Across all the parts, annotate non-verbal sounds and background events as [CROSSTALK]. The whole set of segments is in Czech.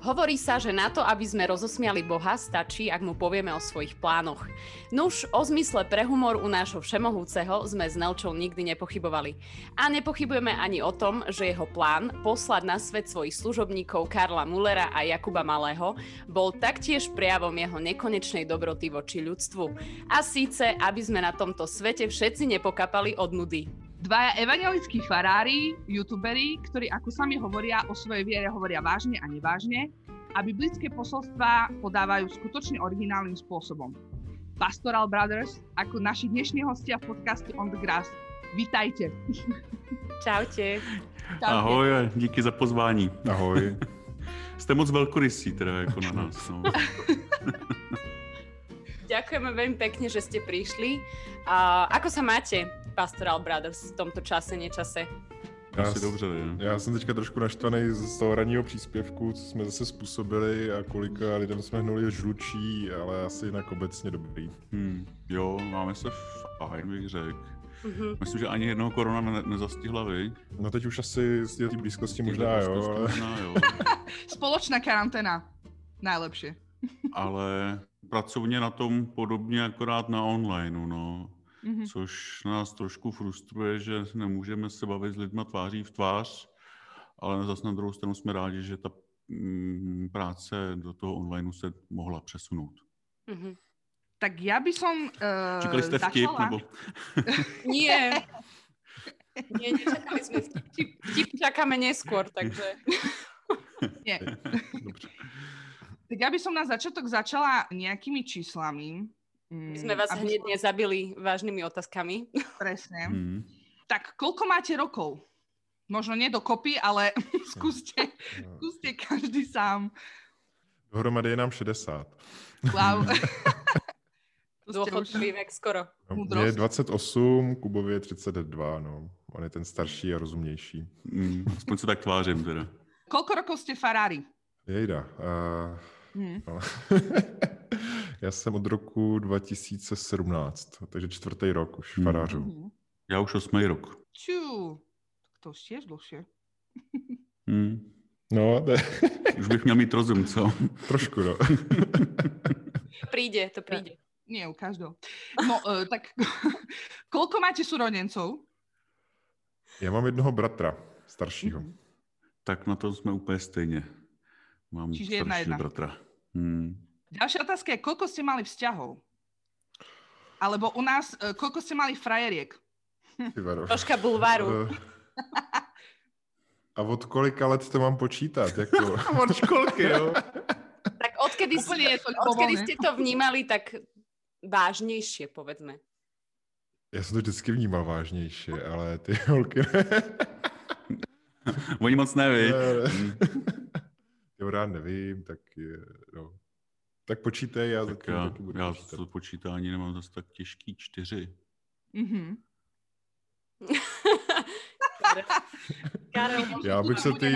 Hovorí sa, že na to, aby sme rozosmiali Boha, stačí, ak mu povieme o svojich plánoch. Nuž, o zmysle pre humor u nášho všemohúceho sme s Nelčou nikdy nepochybovali. A nepochybujeme ani o tom, že jeho plán poslať na svet svojich služobníkov Karla Mullera a Jakuba Malého bol taktiež prejavom jeho nekonečnej dobroty voči ľudstvu. A síce, aby sme na tomto svete všetci nepokapali od nudy dvaja evangelickí farári, youtuberi, ktorí ako sami hovoria o svojej viere, hovoria vážne a nevážne a biblické posolstvá podávajú skutočne originálnym spôsobom. Pastoral Brothers, ako naši dnešní hostia v podcaste On the Grass. Vítajte. Čaute. Čaute. Ahoj, díky za pozvání. Ahoj. [LAUGHS] Jste moc velkorysí teda jako na nás. No. [LAUGHS] Ďakujeme veľmi pekne, že ste prišli. A ako sa máte? Pastoral Brothers v tomto čase, nečase? Já, Asi dobře, ne? já jsem teďka trošku naštvaný z toho ranního příspěvku, co jsme zase způsobili a kolika lidem jsme hnuli žlučí, ale asi jinak obecně dobrý. Hmm, jo, máme se fajn, bych řekl. Mm-hmm. Myslím, že ani jednoho korona ne- nezastihla, vy? No teď už asi z té blízkosti možná, jo. Ale... Možná, jo. [LAUGHS] Společná karanténa. Najlepší. ale pracovně na tom podobně, akorát na online, no mm-hmm. což nás trošku frustruje, že nemůžeme se bavit s lidmi tváří v tvář, ale zase na druhou stranu jsme rádi, že ta mm, práce do toho onlineu se mohla přesunout. Mm-hmm. Tak já by som uh, Čekali jste vtip, začala? nebo? [LAUGHS] Nie. Nie, nečakali jsme vtip. Vtip, vtip čakáme neskôr, takže... Nie. [LAUGHS] Dobře. Tak ja by som na začiatok začala nejakými číslami. My sme vás aby hneď nezabili vážnymi otázkami. [LAUGHS] Presne. Mm. Tak koľko máte rokov? Možno nie dokopy, ale [LAUGHS] skúste, skúste každý sám. Dohromady je nám 60. Wow. [LAUGHS] Dôchodkový vek skoro. No, mě je 28, Kubovi je 32, no. On je ten starší a rozumnější. Mm, aspoň se tak tvářím teda. Koľko rokov ste farári? Jejda. Uh, hmm. no. [LAUGHS] Já jsem od roku 2017, takže čtvrtý rok už hmm. farářu. Mm. Já už osmý rok. Ču, tak to už tiež dlhšie. [LAUGHS] Hmm. No, ne. už bych měl mít rozum, co? [LAUGHS] Trošku, no. Príde, to príde. Nie u každého. No, uh, tak koľko máte súrodencov? Já mám jednoho bratra, staršího. Mm-hmm. Tak na to jsme úplně stejně. Mám Čiže jedna, jedna. bratra. Hmm. Ďalšia otázka je, koľko ste mali vzťahov? Alebo u nás, uh, koľko ste mali frajeriek? Troška bulváru. A od kolika let to mám počítat? Jako? [LAUGHS] od školky, jo. Tak odkedy, ste, odkedy ste to vnímali tak vážnější, povedzme. Já jsem to vždycky vnímal vážnější, ale ty holky ne. Oni moc neví. Jo, rád nevím, tak je, no. Tak počítej, já tak já, taky budu já počítat. to počítání nemám zase tak těžký čtyři. Mm-hmm. [LAUGHS] Karel, já bych se ty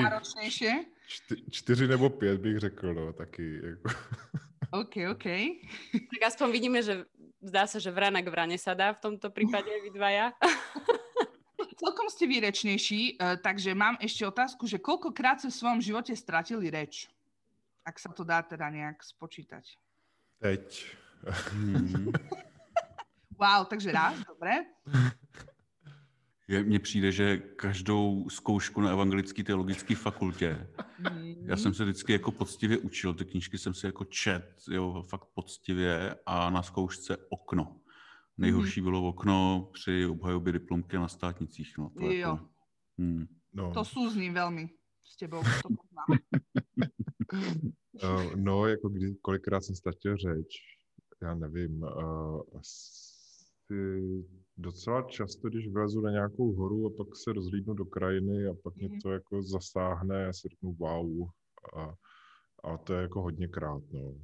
čty, čtyři nebo pět bych řekl, no, taky. Jako. [LAUGHS] OK, OK. Tak aspoň vidíme, že zdá se, že vrana k vrane sa dá v tomto prípade vy dvaja. [LAUGHS] Celkom ste výrečnejší, eh, takže mám ešte otázku, že koľkokrát ste v svojom živote stratili reč? ak sa to dá teda nejak spočítať. Teď. Hmm. [LAUGHS] wow, takže raz, dobré. Je, mně přijde, že každou zkoušku na evangelické teologické fakultě, mm. já jsem se vždycky jako poctivě učil, ty knížky jsem si jako čet, jo, fakt poctivě a na zkoušce okno. Nejhorší mm. bylo okno při obhajobě diplomky na státnicích. No, to jo. Jako, hmm. no. To súzním velmi s tebou, to poznám. Uh, [LAUGHS] no, jako kdy, kolikrát jsem ztratil řeč, já nevím, uh, asi docela často, když vlezu na nějakou horu a pak se rozhlídnu do krajiny a pak mm-hmm. mě mhm. to jako zasáhne, já si řeknu wow. A, a to je jako hodně krát, no.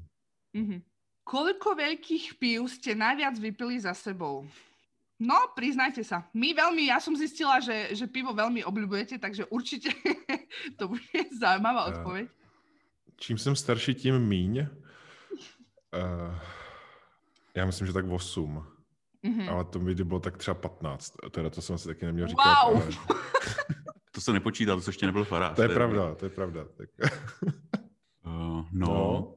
Mm-hmm. Koliko veľkých pív ste najviac vypili za sebou? No, priznajte sa. My veľmi, ja som zistila, že, že pivo veľmi obľúbujete, takže určite [LAUGHS] to bude zaujímavá odpoveď. Čím jsem starší, tím míň. Uh, já myslím, že tak 8. Mm-hmm. Ale to mi bylo tak třeba 15. Teda to jsem si taky neměl říkat. Wow. Ale... [LAUGHS] to se nepočítá, to se ještě nebyl farář. To je pravda, to je pravda. Tak... No, No.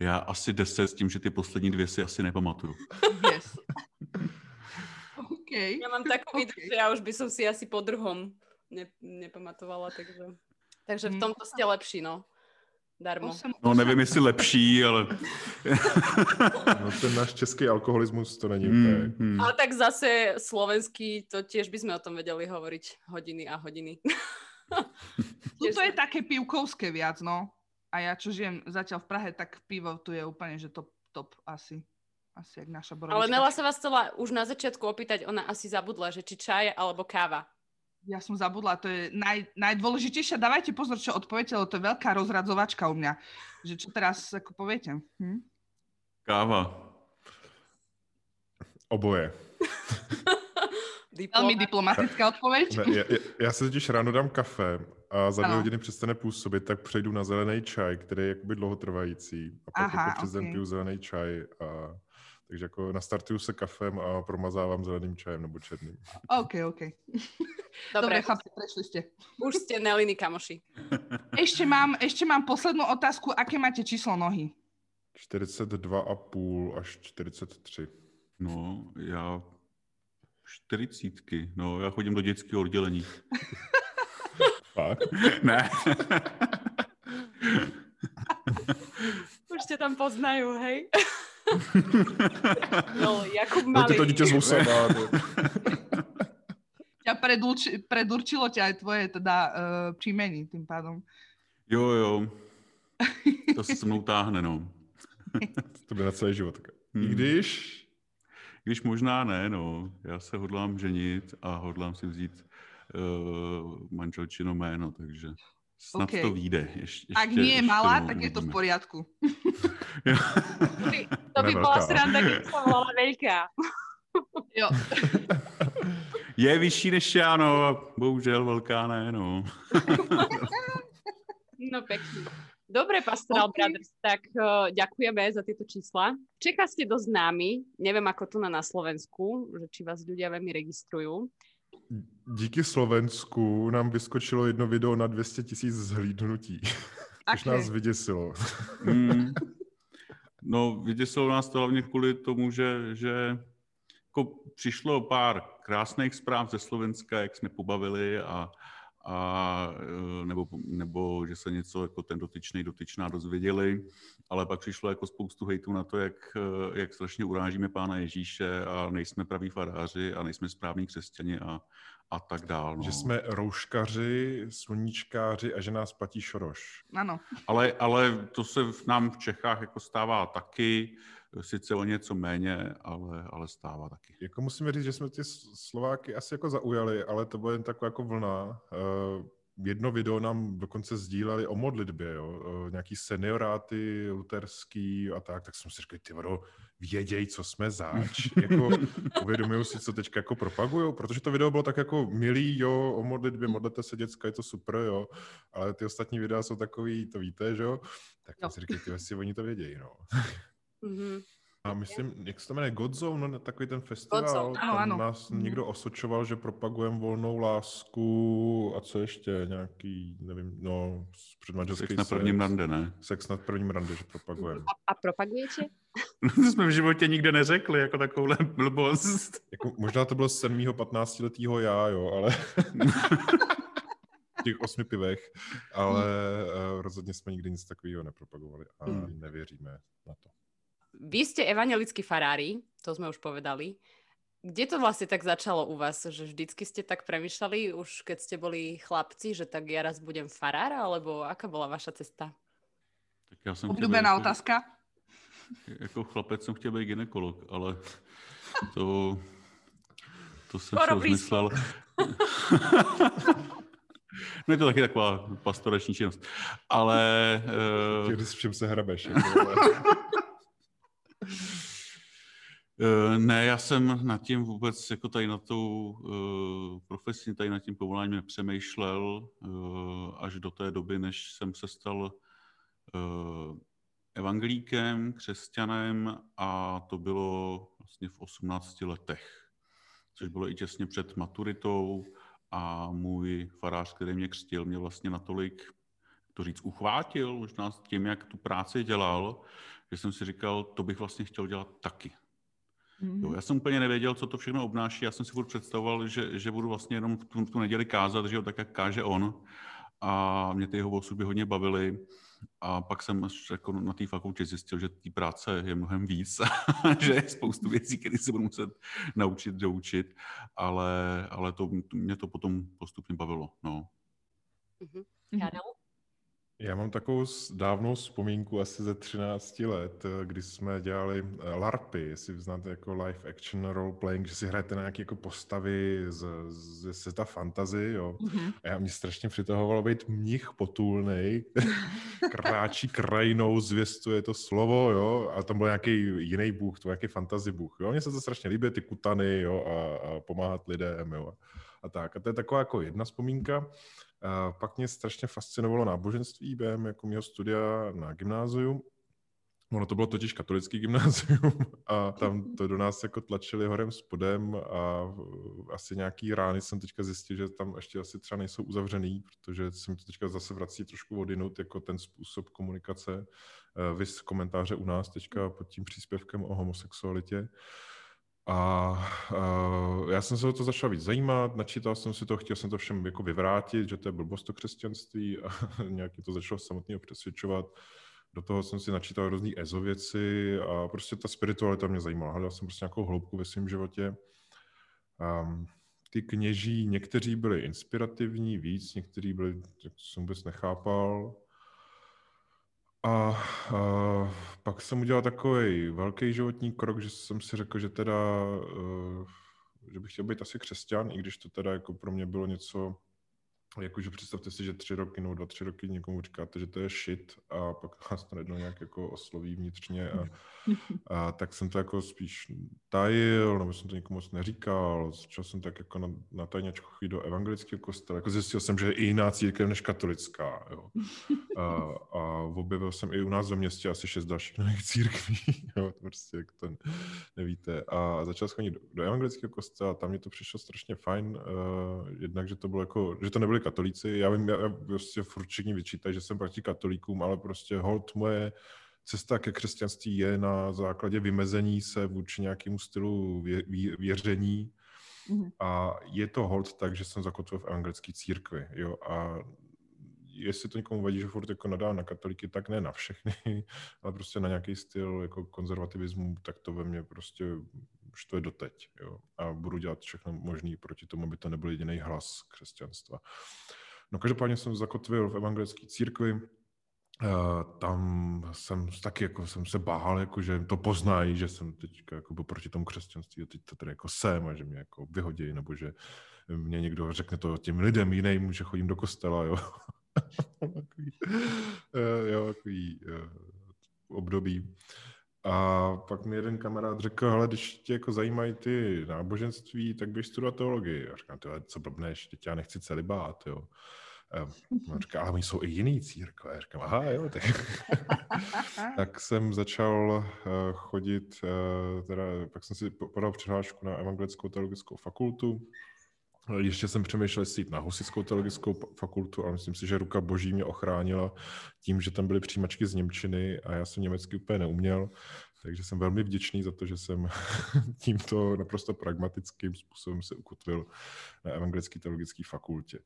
Já asi deset s tím, že ty poslední dvě si asi nepamatuju. [LAUGHS] Yes. OK. Ja mám takú OK. okay. že ja už by som si asi po druhom ne, nepamatovala, takže... Takže v Mm. tomto ste lepší, no. Darmo. No nevím, jestli lepší, ale... [LAUGHS] No ten náš český alkoholismus to není úplně. Hmm, hmm. Ale tak zase slovenský, to tiež by sme o tom vedeli hovoriť hodiny a hodiny. Tuto je také pivkovské viac, no. A ja, čo žijem zatiaľ v Prahe, tak pivo tu je úplne, že top, top asi. Asi jak naša borovička. Ale Nela sa vás chcela už na začiatku opýtať, ona asi zabudla, že či čaj alebo káva. Ja som zabudla, to je naj, najdôležitejšia. Dávajte pozor, čo odpoviete, lebo to je veľká rozradzovačka u mňa. Že čo teraz ako poviete? Hm? Káva. Oboje. [LAUGHS] Veľmi diplomatická odpoveď. Ne, já, já- já si totiž ráno dám kafe a za dvě hodiny přestane působit, tak přejdu na zelený čaj, který je jakoby dlouhotrvající. A pak Aha, jako přes den ok. piju zelený čaj. A, takže jako nastartuju se kafem a promazávám zeleným čajem nebo černým. OK, OK. Dobre, Dobre, chlapci, prešli ste. už ste Neliny kamoši. [LAUGHS] Ešte mám, ešte mám poslednú otázku. Aké máte číslo nohy? 42,5 až 43. No, já čtyřicítky. No, já chodím do dětského oddělení. [LAUGHS] Fakt? [LAUGHS] ne. Už ste tam poznajú, hej? [LAUGHS] no, Jakub No ty Malý. to dítě to- Ťa predurči, predurčilo ťa aj tvoje teda uh, příjmení tým pádom. jo, jo. To se se mnou táhne, no. To bude na celý život. I Hmm. když Když možná ne, no. Já se hodlám ženit a hodlám si vzít uh, manželčino jméno, takže snad OK. to vyjde. Ješ, ještě, Ak nie je ještě, malá, tak je to v uvidíme. poriadku. [LAUGHS] To by veľká. sranda, keď sa volala veľká. Jo. Je vyšší než já, no. Bohužel velká ne, no. [LAUGHS] No pekne. Dobre, Pastoral OK. Brothers, tak uh, ďakujeme za tieto čísla. Čeká ste dosť známi, neviem ako tu na, na Slovensku, že či vás ľudia veľmi registrujú. díky Slovensku nám vyskočilo jedno video na 200 tisíc zhlídnutí, [LAUGHS] což Aké? nás vyděsilo. [LAUGHS] Mm. No, vyděsilo nás to hlavně kvůli tomu, že, že jako přišlo pár krásných zpráv ze Slovenska, jak jsme pobavili a, a eh, nebo, nebo že se něco jako ten dotyčný, dotyčná dozvěděli, ale pak přišlo jako spoustu hejtů na to, jak, eh, jak strašně urážíme pána Ježíše a nejsme praví faráři a nejsme správní křesťani a, a tak dál. No. Že jsme rouškaři, sluníčkáři a že nás platí šoroš. Áno. Ale, ale to se v nám v Čechách jako stává taky, sice o něco méně, ale, ale stává taky. Jako musíme říct, že jsme ty Slováky asi jako zaujali, ale to byla jen taková jako vlna. Uh, jedno video nám dokonce sdíleli o modlitbě, jo? Uh, nějaký senioráty luterský a tak, tak jsem si řekl, ty vado, věděj, co jsme zač. [LAUGHS] jako, uvědomují si, co teďka jako propagujou, protože to video bylo tak jako milý, jo, o modlitbě, modlete se děcka, je to super, jo, ale ty ostatní videa jsou takový, to víte, že jo, tak Jo. jsem si říkal, ty jestli oni to vědějí, no. [LAUGHS] Mhm. A myslím, jak se to jmenuje, Godzone, no, takový ten festival, Godzone, ano, tam ano. nás Mhm. někdo osočoval, že propagujeme volnou lásku a co ještě, nějaký, nevím, no, předmanželský Sex na prvním rande, ne? Sex na prvním rande, že propagujeme. A, a propagujete? [LAUGHS] To jsme v životě nikde neřekli, jako takovouhle blbost. Jako, možná to bylo 7. 15 letýho já, jo, ale [LAUGHS] v těch osmi pivech, ale uh, rozhodně jsme nikdy nic takového nepropagovali a Hmm. nevěříme na to. Vy ste evangelickí farári, to sme už povedali. Kde to vlastne tak začalo u vás? Že vždycky ste tak premyšľali, už keď ste boli chlapci, že tak ja raz budem farár, alebo aká bola vaša cesta? Tak já jsem chtěl Obľúbená být- otázka. Jako chlapec jsem chtěl být ginekolog, ale to, to jsem Skoro si rozmyslel. [LAUGHS] no je to taky taková pastorační činnost. Ale uh, Těch, s čím se hrabeš. Jako, ale... [LAUGHS] Uh, ne, já jsem nad tím vůbec jako tady na tou uh, profesně tady nad tím povoláním nepřemýšlel uh, až do té doby, než jsem se stal evangelíkem, křesťanem a to bylo vlastně v 18 letech, což bylo i těsně před maturitou a můj farář, který mě křtil, mě vlastně natolik to říct, uchvátil, možná s tím, jak tu práci dělal, že jsem si říkal, to bych vlastně chtěl dělat taky. Mm-hmm. Jo, já jsem úplně nevěděl, co to všechno obnáší. Já jsem si furt představoval, že, že budu vlastně jenom v tu, v tu neděli kázat, že jo, tak jak káže on. A mě ty jeho osudy hodně bavily. A pak jsem jako na té fakultě zjistil, že té práce je mnohem víc, [LAUGHS] že je spoustu věcí, které se budu muset naučit, doučit, ale, ale to, mě to potom postupně bavilo. No. Mm-hmm. Karel? Já mám takovou dávnou vzpomínku asi ze 13 let, eh, kdy jsme dělali eh, LARPy, jestli znáte jako live action role playing, že si hrajete na nějaké jako postavy z, ze světa fantasy, jo. Mm-hmm. A já mě strašně přitahovalo být mnich potulnej, [LAUGHS] kráčí krajinou, zvěstuje to slovo, jo, a tam byl nějaký jiný bůh, to nějaký fantasy bůh, jo. Mně se to strašně líbí, ty kutany, jo, a, a pomáhat lidem, jo. A tak. A to je taková jako jedna vzpomínka. A pak mě strašně fascinovalo náboženství během jako mého studia na gymnáziu. Ono to bylo totiž katolický gymnázium [LAUGHS] a tam to do nás jako tlačili horem spodem a asi nějaký rány jsem teďka zjistil, že tam ještě asi třeba nejsou uzavřený, protože se mi to teďka zase vrací trošku odinut, jako ten způsob komunikace. Eh, vys komentáře u nás teďka pod tím příspěvkem o homosexualitě. A uh, já jsem se o to začal víc zajímat, načítal jsem si to, chtěl jsem to všem jako vyvrátit, že to je blbost to křesťanství a [LAUGHS] nějak to začalo samotného přesvědčovat. Do toho jsem si načítal různé ezo věci a prostě ta spiritualita mě zajímala. Hledal jsem prostě nějakou hloubku ve svém životě. Um, ty kněží, někteří byli inspirativní víc, někteří byli, jak jsem vůbec nechápal, a, a pak jsem udělal takový velký životní krok, že jsem si řekl, že teda, uh, že bych chtěl být asi křesťan, i když to teda jako pro mě bylo něco, jakože představte si, že tři roky nebo dva, tři roky někomu říkáte, že to je shit a pak [LAUGHS] vás to najednou nějak jako osloví vnitřně a, a tak jsem to jako spíš tajil, nebo jsem to nikomu moc neříkal, začal jsem tak jako na, na tajňačku chodit do evangelického kostela, jako zjistil jsem, že je i jiná církev než katolická, jo. [LAUGHS] A, a objevil jsem i u nás v městě asi šest dalších nových církví, [LAUGHS] jo, prostě jak to nevíte. A začal jsem chodit do, do evangelického kostela, tam mě to přišlo strašně fajn, uh, jednak, že to bylo jako, že to nebyly katolíci. Já vím, já, já prostě furt všichni vyčítají, že jsem proti katolíkům, ale prostě hold moje cesta ke křesťanství je na základě vymezení se vůči nějakému stylu vě, vě, věření. Mm-hmm. A je to hold tak, že jsem zakotvil v evangelické církvi. Jo? A jestli to někomu vadí, že furt jako nadá na katolíky, tak ne na všechny, [LAUGHS] ale prostě na nějaký styl jako konzervativismu, tak to ve mně prostě už to je doteď. Jo? A budu dělat všechno možné proti tomu, aby to nebyl jediný hlas křesťanstva. No každopádně jsem zakotvil v evangelické církvi, Uh, tam jsem taky jako jsem se báhal, jako, že to poznají, že jsem teď jako byl proti tomu křesťanství a teď to tady jako jsem a že mě jako vyhodí, nebo že mě někdo řekne to těm lidem jiným, že chodím do kostela, jo. [LAUGHS] takový, uh, jo, takový uh, období. A pak mi jeden kamarád řekl, ale když tě jako zajímají ty náboženství, tak běž studovat teologii. A říkám, tyhle, co blbneš, teď já nechci celibát, jo. A říká, ale oni jsou i jiný církve. A říkám, aha, jo, tak. [LAUGHS] tak jsem začal eh, chodit, eh, teda, pak jsem si podal přihlášku na Evangelickou teologickou fakultu, ještě jsem přemýšlel, jestli jít na Husickou teologickou fakultu, ale myslím si, že ruka boží mě ochránila tím, že tam byly přijímačky z Němčiny a já jsem německy úplně neuměl, takže jsem velmi vděčný za to, že jsem [LAUGHS] tímto naprosto pragmatickým způsobem se ukotvil na Evangelické teologické fakultě.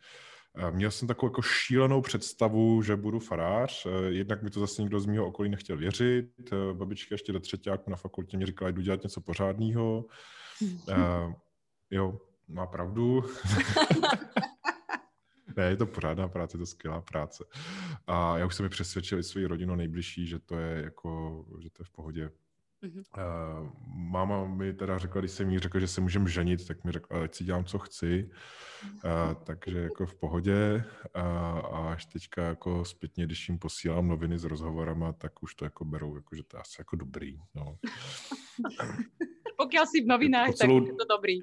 Měl jsem takovou jako šílenou představu, že budu farář. Jednak mi to zase nikdo z mého okolí nechtěl věřit. Babička ještě do třetíku na fakultě mi říkala, jdu dělat něco pořádného. Uh, jo, má pravdu. [LAUGHS] ne, je to pořádná práce, je to skvělá práce. A já už jsem mi přesvědčil i svoji rodinu nejbližší, že to je jako, že to je v pohodě. Mm-hmm. Uh, máma mi teda řekla, když jsem jí řekl, že se můžeme ženit, tak mi řekla, ať si dělám, co chci. Uh, takže jako v pohodě. Uh, a až teďka jako zpětně, když jim posílám noviny s rozhovorama, tak už to jako berou, jako, že to je asi jako dobrý. No. [LAUGHS] Pokud si v novinách, celou... tak je to dobrý.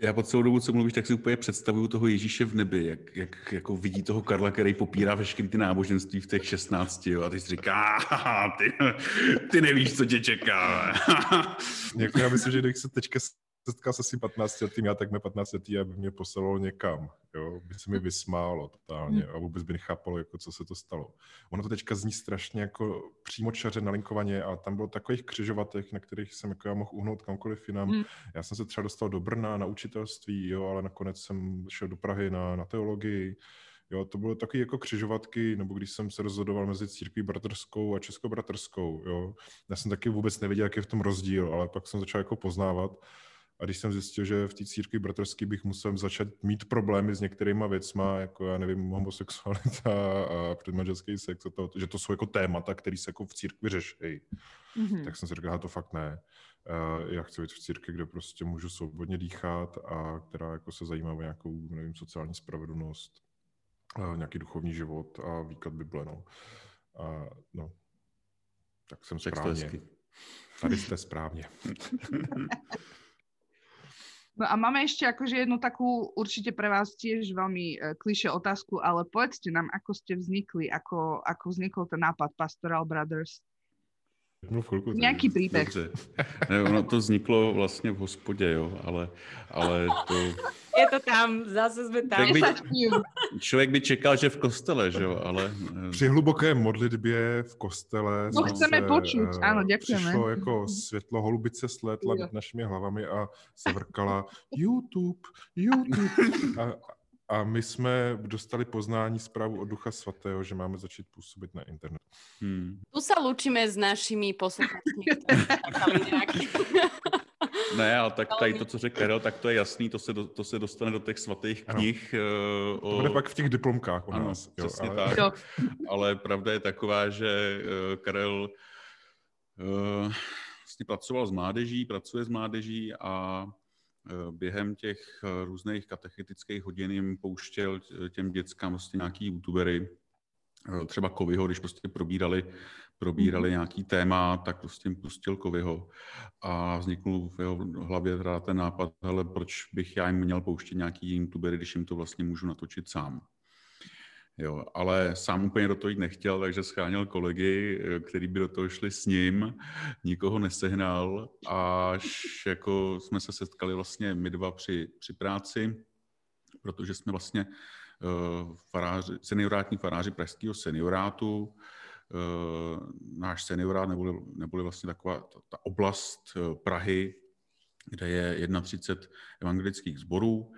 Já po celou dobu, co mluvíš, tak si úplně představuju toho Ježíše v nebi, jak, jak jako vidí toho Karla, který popírá veškerý ty náboženství v těch 16, jo, a ty si říká, ty, ty nevíš, co tě čeká. jako já myslím, že když se teďka setkal se s tím 15 letým, já tak mě 15 letý, aby mě poslalo někam, jo, by se mi vysmálo totálně a vůbec by nechápalo, jako co se to stalo. Ono to teďka zní strašně jako přímo čaře nalinkovaně a tam bylo takových křižovatech, na kterých jsem jako já mohl uhnout kamkoliv jinam. Hmm. Já jsem se třeba dostal do Brna na učitelství, jo, ale nakonec jsem šel do Prahy na, na teologii, Jo, to bylo taky jako křižovatky, nebo když jsem se rozhodoval mezi církví bratrskou a českobratrskou, jo. Já jsem taky vůbec nevěděl, jaký je v tom rozdíl, ale pak jsem začal jako poznávat. A když jsem zjistil, že v té církvi bratrské bych musel začít mít problémy s některýma věcma, jako já nevím, homosexualita a předmanželský sex, a to, že to jsou jako témata, které se jako v církvi řeší, mm-hmm. tak jsem si říkal, to fakt ne. Já chci být v církvi, kde prostě můžu svobodně dýchat a která jako se zajímá o nějakou, nevím, sociální spravedlnost, nějaký duchovní život a výklad Bible, no. A, no. Tak jsem správně. Tady jste správně. [LAUGHS] No a máme ešte akože jednu takú určite pre vás tiež veľmi uh, kliše otázku, ale povedzte nám, ako ste vznikli, ako, ako vznikol ten nápad Pastoral Brothers. No chvilku, Nějaký příběh. Ne, ono to vzniklo vlastně v hospodě, jo, ale, ale to... Je to tam, zase jsme tam. Člověk by, člověk by čekal, že v kostele, že jo, ale... Eh, Při hluboké modlitbě v kostele... No chceme se, počuť, uh, ano, děkujeme. Přišlo jako světlo, holubice slétla nad našimi hlavami a zavrkala YouTube, YouTube. A, a my jsme dostali poznání zprávu od Ducha Svatého, že máme začít působit na internet. Hmm. Tu se lučíme s našimi posluchači. [LAUGHS] ne, ale tak tady to, co řekl Karel, tak to je jasný, to se, do, to se dostane do těch svatých knih. Ano. Uh, o... To bude pak v těch diplomkách u ano, nás. Jo, přesně ale... tak. ale pravda je taková, že uh, Karel uh, vlastně pracoval s mládeží, pracuje s mládeží a Eh, během těch eh, různých katechetických hodin jim pouštěl těm dětskám vlastně nějaký youtubery, eh, třeba Kovyho, když prostě probírali, probírali mm. nějaký téma, tak prostě jim pustil Kovyho a vzniknul v jeho hlavě teda ten nápad, hele, proč bych já jim měl pouštět nějaký youtubery, když jim to vlastně můžu natočit sám. Jo, ale sám úplně do toho jít nechtěl, takže scháněl kolegy, eh, který by do toho šli s ním, nikoho nesehnal, až jako jsme se setkali vlastně my dva při, při práci, protože jsme vlastně uh, faráři, seniorátní faráři pražského seniorátu, uh, náš seniorát neboli, neboli vlastně taková ta, ta oblast Prahy, kde je 31 evangelických sborů,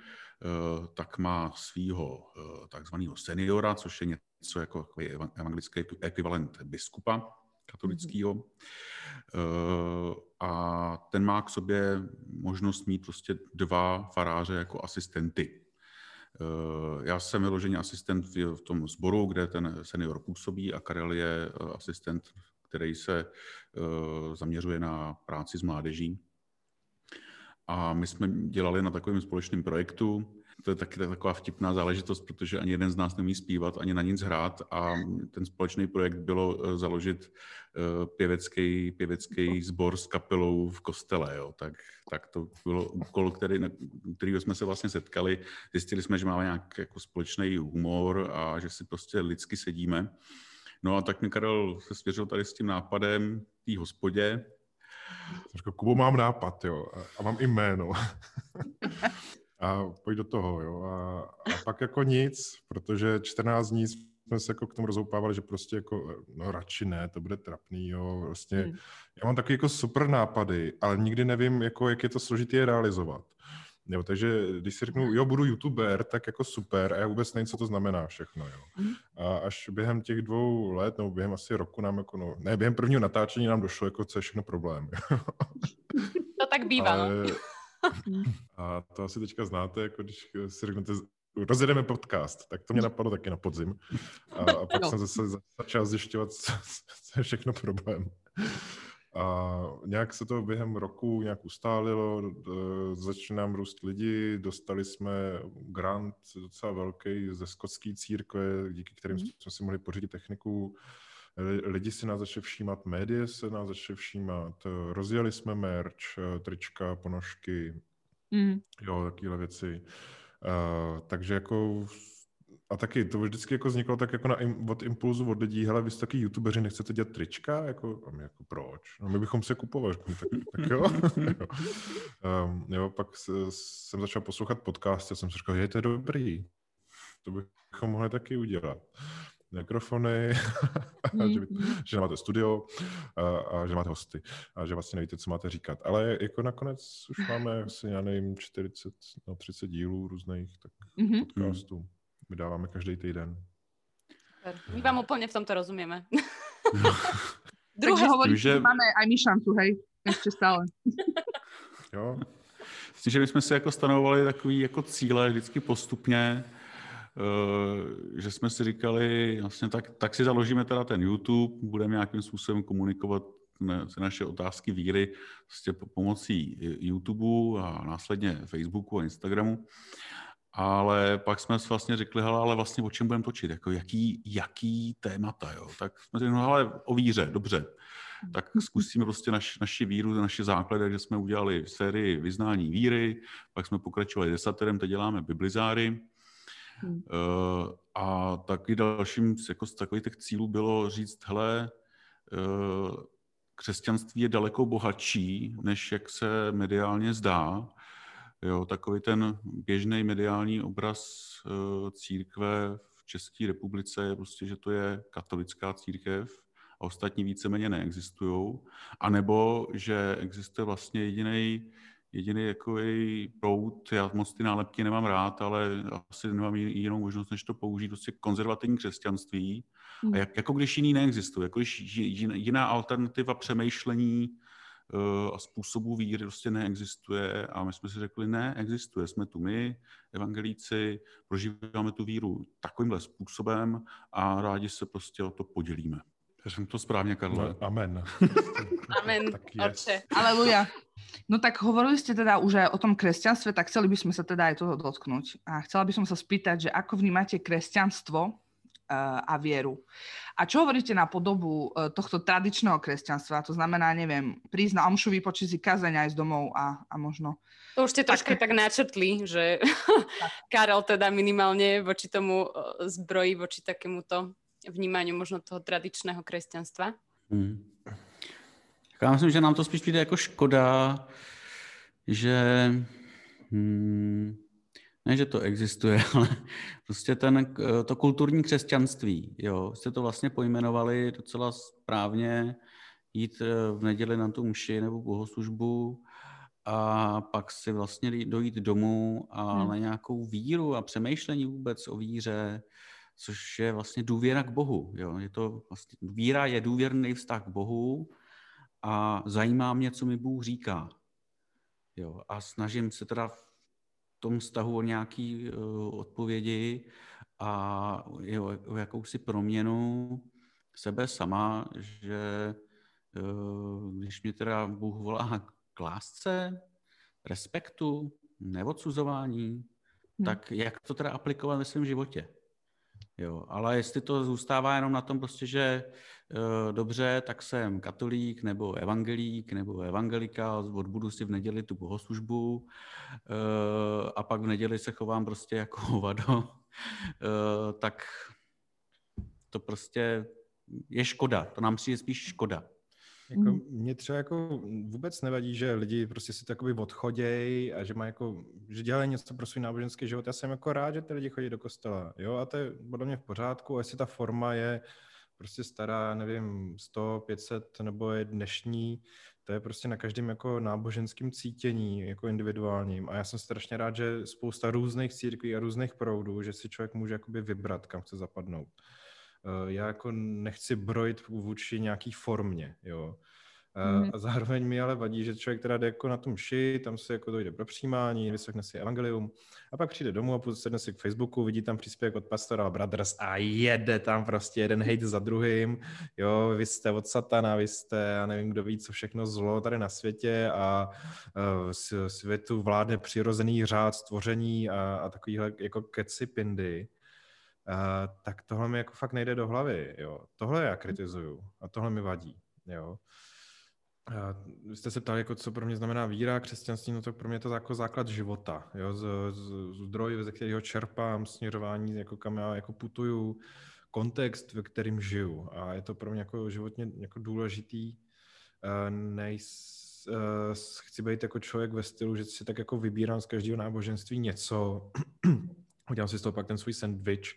tak má svého eh, takzvaného seniora, což je něco jako evangelický ekvivalent biskupa katolického. Mhm. Eh, a ten má k sobě možnost mít prostě dva faráře jako asistenty. Já jsem vyloženě asistent v tom sboru, kde ten senior působí a Karel je asistent, který se zaměřuje na práci s mládeží. A my jsme dělali na takovém společném projektu. To je taky taková vtipná záležitost, protože ani jeden z nás nemí zpívat, ani na nic hrát a ten společný projekt bylo eh, založit eh, pěvecký, pěvecký sbor s kapelou v kostele. Jo. Tak, tak to bylo úkol, který, který jsme se vlastně setkali. Zjistili jsme, že máme nějaký jako společný humor a že si prostě lidsky sedíme. No a tak mi Karel se svěřil tady s tím nápadem té hospodě, Říkal, Kubo, mám nápad, jo, a mám i jméno. [LAUGHS] a pojď do toho, jo. A, a pak jako nic, protože 14 dní jsme se jako k tomu rozoupávali, že prostě jako, no radši ne, to bude trapný, jo, vlastně. Hmm. Já mám taky jako super nápady, ale nikdy nevím, jako, jak je to složitý je realizovat. Jo, takže když si řeknu, jo, budu youtuber, tak jako super, a já vůbec nevím, co to znamená všechno, jo. Mm. A až během těch dvou let, nebo během asi roku nám jako, no, ne, během prvního natáčení nám došlo, jako co je všechno problém. [LAUGHS] to tak bývá, Ale, no. [LAUGHS] A to asi teďka znáte, jako když si řeknete, rozjedeme podcast, tak to mě napadlo taky na podzim. A, a pak no. jsem zase začal zjišťovat, co, [LAUGHS] co je všechno problém. A nějak se to během roku nějak ustálilo, začali nám růst lidi, dostali jsme grant docela velký ze skotské církve, díky kterým mm. jsme si mohli pořídit techniku. Lidi si nás začali všímat, médie se nás začali všímat, rozjeli jsme merch, trička, ponožky, mm. jo, takovéhle věci. Uh, takže jako a taky to vždycky jako vzniklo tak jako na, od impulzu od lidí, hele, vy jste taky youtubeři, nechcete dělat trička? Jako, a my jako proč? No my bychom se kupovali. [LAUGHS] Tak, tak jo. [LAUGHS] Um, jo. pak jsem začal poslouchat podcast a jsem si říkal, že to je dobrý. To bychom mohli taky udělat mikrofony, [LAUGHS] že, že máte studio a, a že máte hosty a že vlastně nevíte, co máte říkat. Ale jako nakonec už máme asi, já nevím, 40, no 30 dílů různých tak mm-hmm. podcastů. Vydáváme každý týden. My vám úplně v tomto rozumíme. [LAUGHS] Druhé Takže hovorí, že máme aj my šancu, hej, ještě stále. [LAUGHS] jo. Myslím, že my jsme si jako stanovovali takový jako cíle vždycky postupně, Eh, že jsme si říkali, vlastně tak, tak si založíme teda ten YouTube, budeme nějakým způsobem komunikovat na, naše otázky víry vlastně pomocí YouTube a následně Facebooku a Instagramu. Ale pak jsme vlastně řekli, hele, ale vlastně o čem budeme točit, jako jaký, jaký témata, jo. Tak jsme řekli, no ale o víře, dobře. Tak zkusíme prostě naš, naši víru, naše základy, že jsme udělali sérii vyznání víry, pak jsme pokračovali desaterem, teď děláme biblizáry, Hmm. Uh, a taky dalším jako z takových těch cílů bylo říct, hele, uh, křesťanství je daleko bohatší, než jak se mediálně zdá. Jo, takový ten běžný mediální obraz uh, církve v České republice je prostě, že to je katolická církev a ostatní víceméně neexistují. A nebo, že existuje vlastně jediný jediný jako prout, já moc ty nálepky nemám rád, ale asi nemám jinou možnost, než to použít, prostě konzervativní křesťanství. Hmm. A jak, jako když jiný neexistuje, jako když jiná alternativa přemýšlení a způsobu víry prostě neexistuje a my jsme si řekli, ne, existuje, jsme tu my, evangelíci, prožíváme tu víru takovýmhle způsobem a rádi se prostě o to podělíme. Já jsem to správně, Karlo. No, amen. [LAUGHS] amen, oče. Aleluja. No tak hovorili ste teda už aj o tom kresťanstve, tak chceli by sme sa teda aj toho dotknúť. A chcela by som sa spýtať, že ako vnímate kresťanstvo a vieru. A čo hovoríte na podobu uh, tohto tradičného kresťanstva? To znamená, neviem, prísť na omšu, vypočiť si kazeň aj z domov a, a možno... To už ste troška tak, tak načrtli, že [LAUGHS] Karol teda minimálne voči tomu e, zbrojí, voči takémuto vnímaniu možno toho tradičného kresťanstva. Hmm. Já myslím, že nám to spíš přijde jako škoda, že hmm, ne, že to existuje, [LAUGHS] ale prostě ten, to kulturní křesťanství, jo, jste to vlastně pojmenovali docela správně, jít eh, v neděli na tu mši nebo bohoslužbu a pak si vlastně dojít domů a hmm. na nějakou víru a přemýšlení vůbec o víře, což je vlastně důvěra k Bohu. Jo. Je to vlastně, víra je důvěrný vztah k Bohu a zajímá mě, co mi Bůh říká. Jo. A snažím se teda tom vztahu o nějaký uh, odpovědi a jo, o jakousi proměnu sebe sama, že uh, když mě teda Bůh volá k lásce, respektu, neodsuzování, hmm. tak jak to teda aplikovat ve svém životě? Jo, ale jestli to zůstává jenom na tom prostě, že dobře, tak jsem katolík nebo evangelík nebo evangelika, odbudu si v neděli tu bohoslužbu e, a pak v neděli se chovám prostě jako [LAUGHS] hovado, e, tak to prostě je škoda, to nám přijde spíš škoda. Jako, hmm. mě třeba jako vůbec nevadí, že lidi prostě si takový odchodějí a že má jako, že dělají něco pro svůj náboženský život. Já jsem jako rád, že ty lidi chodí do kostela, jo, a to je podle mě v pořádku, a jestli ta forma je prostě stará, nevím, 100, 500 nebo je dnešní, to je prostě na každém jako náboženském cítění, jako individuálním. A já jsem strašně rád, že spousta různých církví a různých proudů, že si člověk může jakoby vybrat, kam chce zapadnout. Eh, já jako nechci brojit vůči nějaký formě, jo. Mm-hmm. A zároveň mi ale vadí, že člověk teda jde jako na tom ši, tam se jako dojde pro přijímání, vyslechne si evangelium a pak přijde domů a sedne si k Facebooku, vidí tam příspěvek od Pastora Brothers a jede tam prostě jeden hate za druhým, jo, vy jste od satana, vy jste, já nevím, kdo ví, co všechno zlo tady na světě a uh, světu vládne přirozený řád stvoření a, a takovýhle jako keci pindy. Uh, tak tohle mi jako fakt nejde do hlavy, jo. Tohle já kritizuju a tohle mi vadí, jo. Vy jste se ptali, jako co pro mě znamená víra, křesťanství, no to pro mě je to jako základ života, jo, z, z, zdroj, ze kterého čerpám, směřování, jako kam já jako putuju, kontext, ve kterým žiju. A je to pro mě jako životně jako důležitý. Nejs, chci být jako člověk ve stylu, že si tak jako vybírám z každého náboženství něco, [CLEARS THROAT] udělám si z toho pak ten svůj sandwich,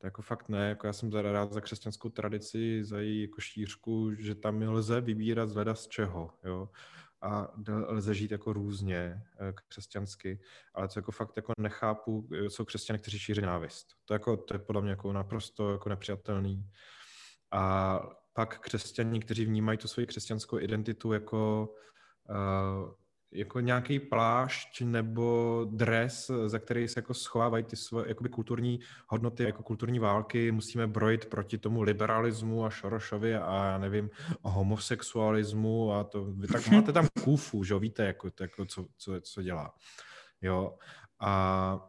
to jako fakt ne, jako já jsem rád za křesťanskou tradici, za její jako šířku, že tam lze vybírat zleda z čeho, jo. A lze žít jako různě eh, křesťansky, ale co jako fakt jako nechápu, eh, jsou křesťané, kteří šíří návist. To, jako, to je podle mě jako naprosto jako nepřijatelný. A pak křesťaní, kteří vnímají tu svoji křesťanskou identitu jako uh, jako nějaký plášť nebo dres, za který se jako schovávají ty svoje jakoby kulturní hodnoty, jako kulturní války, musíme brojit proti tomu liberalismu a Šorošovi a já nevím, homosexualismu a to, vy tak [LAUGHS] máte tam kůfu, že jo, víte, jako, to, jako co, co, co dělá. Jo, a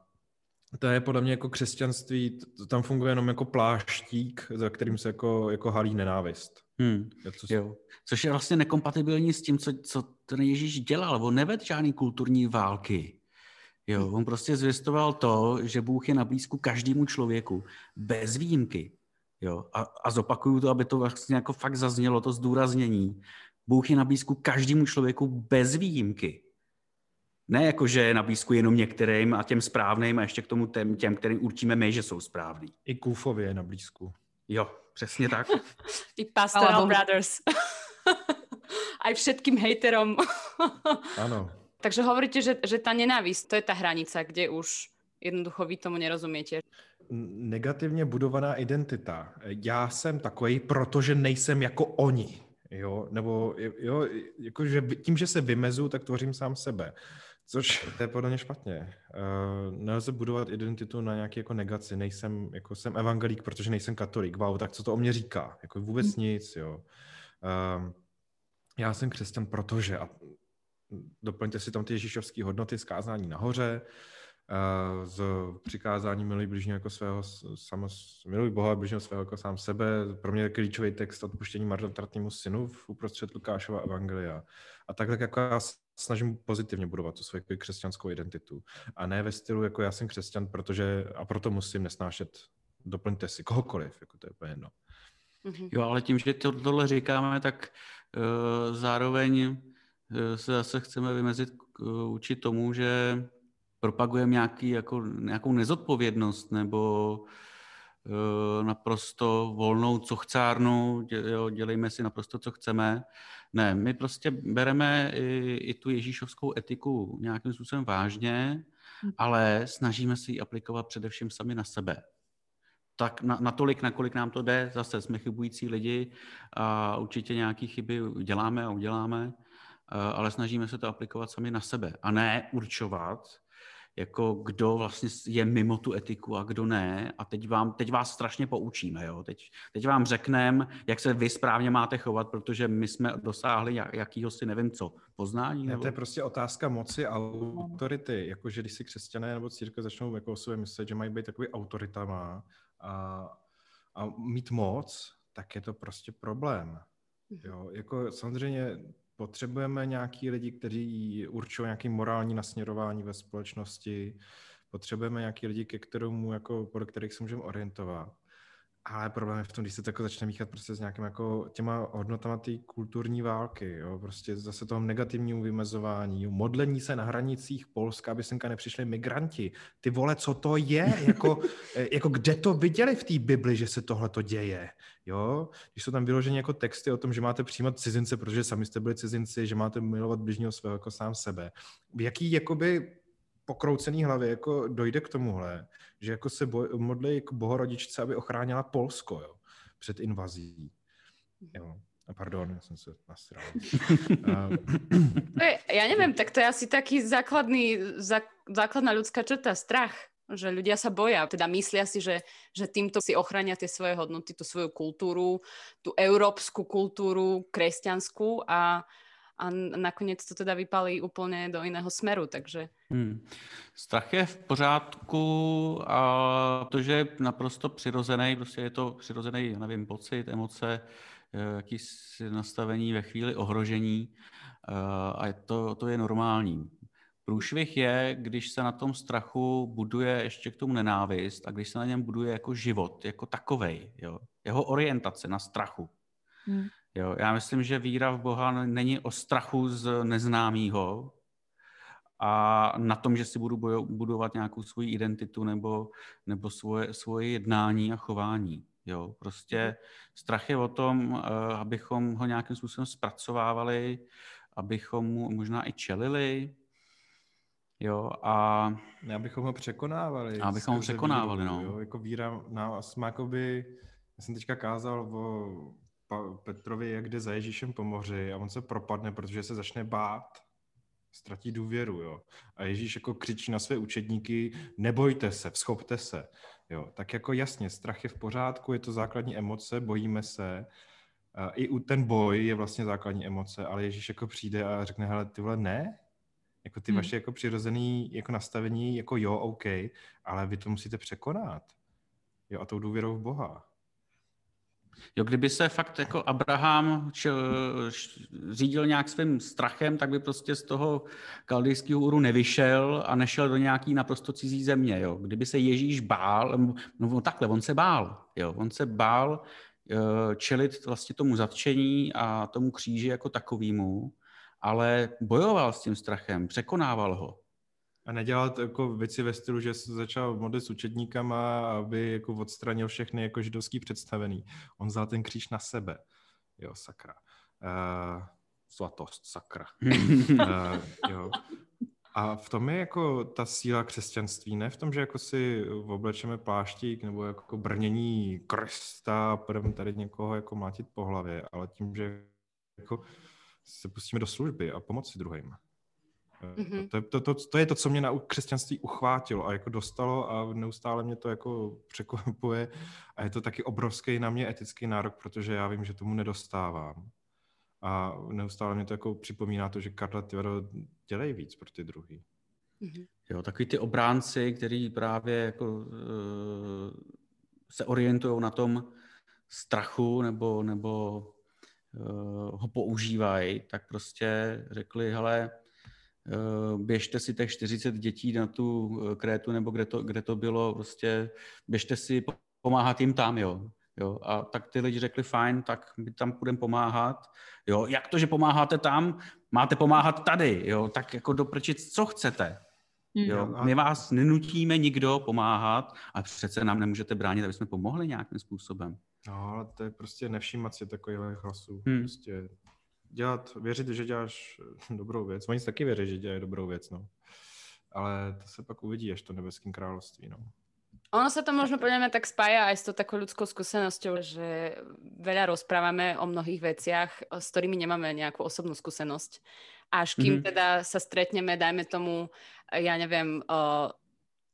to je podle mě jako křesťanství, to tam funguje jenom jako pláštík, za kterým se jako, jako halí nenávist. Hmm. Co jo. Což je vlastně nekompatibilní s tím, co, co ten Ježíš dělal. On neved žádný kulturní války. Jo, on prostě zvěstoval to, že Bůh je na blízku každému člověku, bez výjimky. Jo, a, a zopakuju to, aby to vlastně jako fakt zaznělo, to zdůraznění. Bůh je na blízku každému člověku bez výjimky. Ne jako, že je na blízku jenom některým a těm správným a ještě k tomu těm, těm kterým určíme my, že jsou správní. I Kůfově je na blízku. Jo, přesně tak. [LAUGHS] I Pastoral Brothers. [LAUGHS] [LAUGHS] Aj všetkým hejterom. [LAUGHS] Áno. Takže hovoríte, že, že tá nenávisť, to je tá hranica, kde už jednoducho vy tomu nerozumiete. Negativně budovaná identita. Já jsem takový, protože nejsem jako oni. Jo, nebo jo, jako, že tím, že se vymezu, tak tvořím sám sebe. Což [LAUGHS] to je podle mě špatně. Uh, nelze budovat identitu na nějaký jako negaci. Nejsem, jako jsem evangelík, protože nejsem katolík. Wow, tak co to o mě říká? Jako vůbec hmm. nic, jo. Uh, já jsem křesťan, protože, a doplňte si tam ty ježíšovské hodnoty zkázání nahoře, uh, z přikázání miluj bližního jako svého, samo, miluj Boha bližního svého jako sám sebe. Pro mě je klíčový text odpuštění marnotratnému synu v uprostřed Lukášova evangelia. A takhle jako já snažím pozitivně budovat tu svoji křesťanskou identitu. A ne ve stylu, jako já jsem křesťan, protože a proto musím nesnášet, doplňte si kohokoliv, jako to je úplně jedno. Mm-hmm. Jo, ale tím, že to, tohle říkáme, tak uh, zároveň uh, se zase chceme vymezit uh, vůči tomu, že propagujeme nějaký, jako, nějakou nezodpovědnost nebo uh, naprosto volnou cochcárnu, dě, jo, dělejme si naprosto, co chceme. Ne, my prostě bereme i, i tu ježíšovskou etiku nějakým způsobem vážně, hm. ale snažíme si ji aplikovat především sami na sebe tak na, natolik, nakolik nám to jde, zase jsme chybující lidi a určitě nějaké chyby děláme a uděláme, ale snažíme se to aplikovat sami na sebe a ne určovat, jako kdo vlastně je mimo tu etiku a kdo ne. A teď, vám, teď vás strašně poučíme. Jo? Teď, teď vám řekneme, jak se vy správně máte chovat, protože my jsme dosáhli jakýho si nevím co, poznání? Nebo... Ne, to je prostě otázka moci a autority. Jakože když si křesťané nebo církev začnou jako o sobě myslet, že mají být takový autoritama a, a mít moc, tak je to prostě problém. Mhm. Jo, jako samozřejmě potřebujeme nějaký lidi, kteří určují nějaký morální nasměrování ve společnosti, potřebujeme nějaký lidi, ke kterému, jako, podle kterých se můžeme orientovat. Ale problém je v tom, když se to jako začne míchat prostě s nějakým jako těma hodnotama té kulturní války, jo? prostě zase toho negativního vymezování, jo? modlení se na hranicích Polska, aby semka nepřišli migranti. Ty vole, co to je? jako, eh, jako kde to viděli v té Bibli, že se tohle to děje? Jo? Když jsou tam vyloženy jako texty o tom, že máte přijímat cizince, protože sami jste byli cizinci, že máte milovat bližního svého jako sám sebe. V jaký jakoby pokroucený hlavě jako dojde k tomuhle, že jako se boj, modlí k bohorodičce, aby ochránila Polsko jo, před invazí. Jo. Pardon, já jsem se nasral. [LAUGHS] ja neviem, tak to je asi taký základný, zá, základná ľudská črta, strach, že ľudia sa boja, teda myslia si, že, že týmto si ochrania tie svoje hodnoty, tú svoju kultúru, tú európsku kultúru, kresťanskú a, a nakonec to teda vypalí úplně do jiného smeru, takže... Hmm. Strach je v pořádku a to, že je naprosto přirozený, prostě je to přirozený, nevím, pocit, emoce, jakýsi nastavení ve chvíli ohrožení a to, to je normální. Průšvih je, když se na tom strachu buduje ještě k tomu nenávist a když se na něm buduje jako život, jako takovej, jo? jeho orientace na strachu. Hmm. Jo? Já myslím, že víra v Boha není o strachu z neznámého a na tom, že si budu budovat nějakou svoji identitu nebo, nebo svoje, svoje jednání a chování. Jo? Prostě hmm. strach je o tom, eh, abychom ho nějakým způsobem zpracovávali, abychom mu možná i čelili, Jo, a... Ne, abychom ho překonávali. A abychom ho překonávali, víru, no. Jo, jako víra nás má jakoby, já jsem teďka kázal o Petrovi, jak jde za Ježíšem po moři a on se propadne, protože se začne bát, ztratí důvěru, jo. A Ježíš jako křičí na své učedníky, nebojte se, vzchopte se, jo. Tak jako jasně, strach je v pořádku, je to základní emoce, bojíme se, i u ten boj je vlastně základní emoce, ale Ježíš jako přijde a řekne, hele, ty vole, ne, jako ty hmm. vaše jako přirozený jako nastavení, jako jo, OK, ale vy to musíte překonat. Jo, a tou důvěrou v Boha. Jo, kdyby se fakt jako Abraham čel, řídil nějak svým strachem, tak by prostě z toho kaldejského úru nevyšel a nešel do nějaký naprosto cizí země. Jo. Kdyby se Ježíš bál, no takhle, on se bál. Jo. On se bál eh, čelit vlastně tomu zatčení a tomu kříži jako takovýmu ale bojoval s tím strachem, překonával ho. A nedělal jako věci ve stylu, že se začal modlit s učedníkama, aby jako odstranil všechny jako židovský představený. On vzal ten kříž na sebe. Jo, sakra. Uh, svatost, sakra. uh, [LAUGHS] jo. A v tom je jako ta síla křesťanství, ne v tom, že jako si oblečeme pláštík nebo jako brnění Krista a budeme tady někoho jako mlátit po hlavě, ale tím, že jako se pustíme do služby a pomoci druhým. Mm-hmm. To, je, to, to, to je to, co mě na křesťanství uchvátilo a jako dostalo a neustále mě to jako překvapuje a je to taky obrovský na mě etický nárok, protože já vím, že tomu nedostávám. A neustále mě to jako připomíná to, že Karla Tivero dělej víc pro ty druhý. Mm-hmm. Jo, takový ty obránci, který právě jako uh, se orientují na tom strachu nebo, nebo Eh, ho používají, tak prostě řekli, hele, eh, běžte si těch 40 dětí na tu eh, Krétu, nebo kde to, kde to bylo, prostě běžte si pomáhat jim tam, jo. Jo, a tak ty lidi řekli, fajn, tak my tam budeme pomáhat. Jo, jak to, že pomáháte tam, máte pomáhat tady, jo, tak jako doprčit, co chcete. Hmm. Jo, my vás nenutíme nikdo pomáhat, ale přece nám nemůžete bránit, aby jsme pomohli nějakým způsobem. No, ale to je prostě nevšímat si takových hlasů. Hmm. Prostě dělat, věřit, že děláš dobrou věc. Oni taky věří, že dělají dobrou věc, no. Ale to se pak uvidí až to nebeském království, no. Ono sa to možno podľa mňa tak spája aj s tou takou ľudskou skúsenosťou, že veľa rozprávame o mnohých veciach, s ktorými nemáme nejakú osobnú skúsenosť. Až kým mm-hmm. teda sa stretneme, dajme tomu, ja neviem,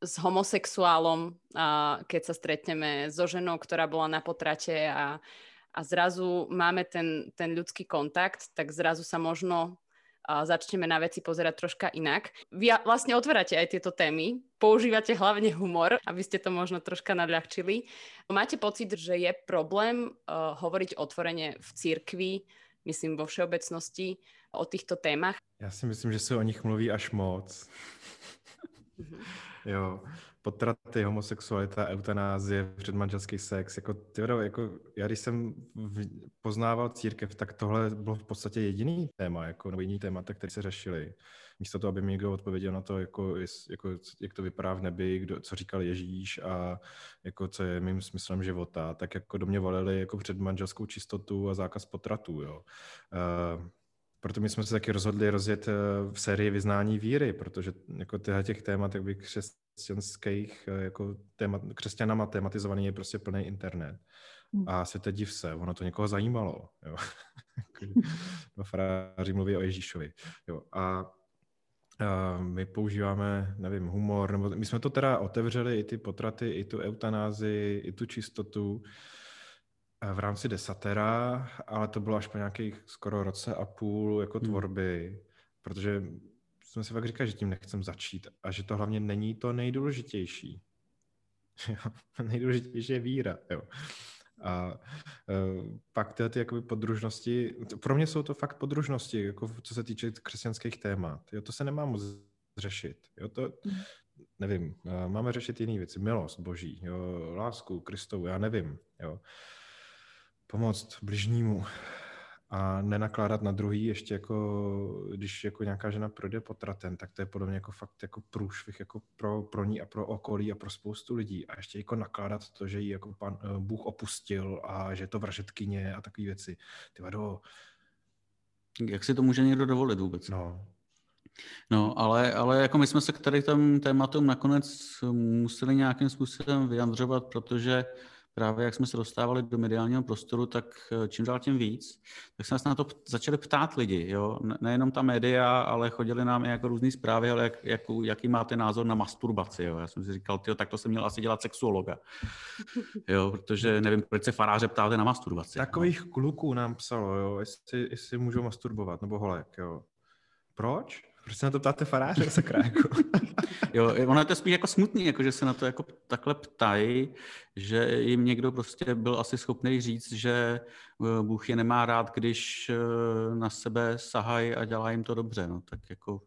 s homosexuálom, a keď sa stretneme so ženou, ktorá bola na potrate a, a zrazu máme ten, ten ľudský kontakt, tak zrazu sa možno a začneme na veci pozerať troška inak. Vy vlastne otvárate aj tieto témy, používate hlavne humor, aby ste to možno troška nadľahčili. Máte pocit, že je problém uh, hovoriť otvorene v církvi, myslím vo všeobecnosti, o týchto témach? Já si myslím, že se o nich mluví až moc. Mm-hmm. Jo, potraty, homosexualita, eutanázie, předmanželský sex, jako, tyjo, jako já když jsem poznával církev, tak tohle bylo v podstatě jediný téma, jako, nebo jiný témata, které se řešili. Místo toho, aby mi někdo odpověděl na to, jako, jako, jak to vypadá v nebi, kdo, co říkal Ježíš a jako, co je mým smyslem života, tak jako do mě volili jako předmanželskou čistotu a zákaz potratů. Jo. Uh, proto my jsme se taky rozhodli rozjet eh, v sérii vyznání víry, protože jako tyhle těch témat, jak by křesťanských, eh, jako témat, křesťanama tematizovaný je prostě plný internet. Hmm. A světe div se, ono to někoho zajímalo. Jo. [LAUGHS] [LAUGHS] Dva faráři mluví o Ježíšovi. Jo. A my používáme, nevím, humor, nebo my jsme to teda otevřeli, i ty potraty, i tu eutanázi, i tu čistotu, v rámci desatera, ale to bylo až po nějakých skoro roce a půl jako hmm. tvorby, hmm. protože jsme si fakt říkali, že tím nechcem začít a že to hlavně není to nejdůležitější. [LAUGHS] nejdůležitější je víra. Jo. A uh, pak ty, ty jakoby podružnosti, pro mě jsou to fakt podružnosti, jako co se týče křesťanských témat. Jo, to se nemá moc řešit. Jo, to, mm. nevím, uh, máme řešit jiné věci. Milost boží, jo, lásku Kristovu, já nevím. Jo. Pomoct bližnímu a nenakládat na druhý, ještě jako, když jako nějaká žena projde potratem, tak to je podle mě jako fakt jako průšvih jako pro, pro ní a pro okolí a pro spoustu lidí. A ještě jako nakládat to, že ji jako pan, eh, Bůh opustil a že je to vražetkyně a takové věci. Ty vado... Jak si to může někdo dovolit vůbec? No, No, ale, ale jako my jsme se k tady tomu tématům nakonec museli nějakým způsobem vyjadřovat, protože právě jak jsme se dostávali do mediálního prostoru, tak eh, čím dál tím víc, tak se nás na to začali ptát lidi, jo? nejenom ta média, ale chodili nám i jako různé zprávy, ale jak, jak, jaký máte názor na masturbaci, jo? Já jsem si říkal, tyjo, tak to jsem měl asi dělat sexuologa, [LAUGHS] jo? protože nevím, proč se faráře ptáte na masturbaci. Takových no. kluků nám psalo, jo? Jestli, jestli můžou masturbovat, nebo holek, jo. Proč? Proč se na to ptáte faráře, sakra, jako? [LAUGHS] jo, ono je to spíš jako smutný, jako, že se na to jako takhle ptají, že jim někdo prostě byl asi schopný říct, že eh, Bůh je nemá rád, když eh, na sebe sahají a dělá jim to dobře, no, tak jako.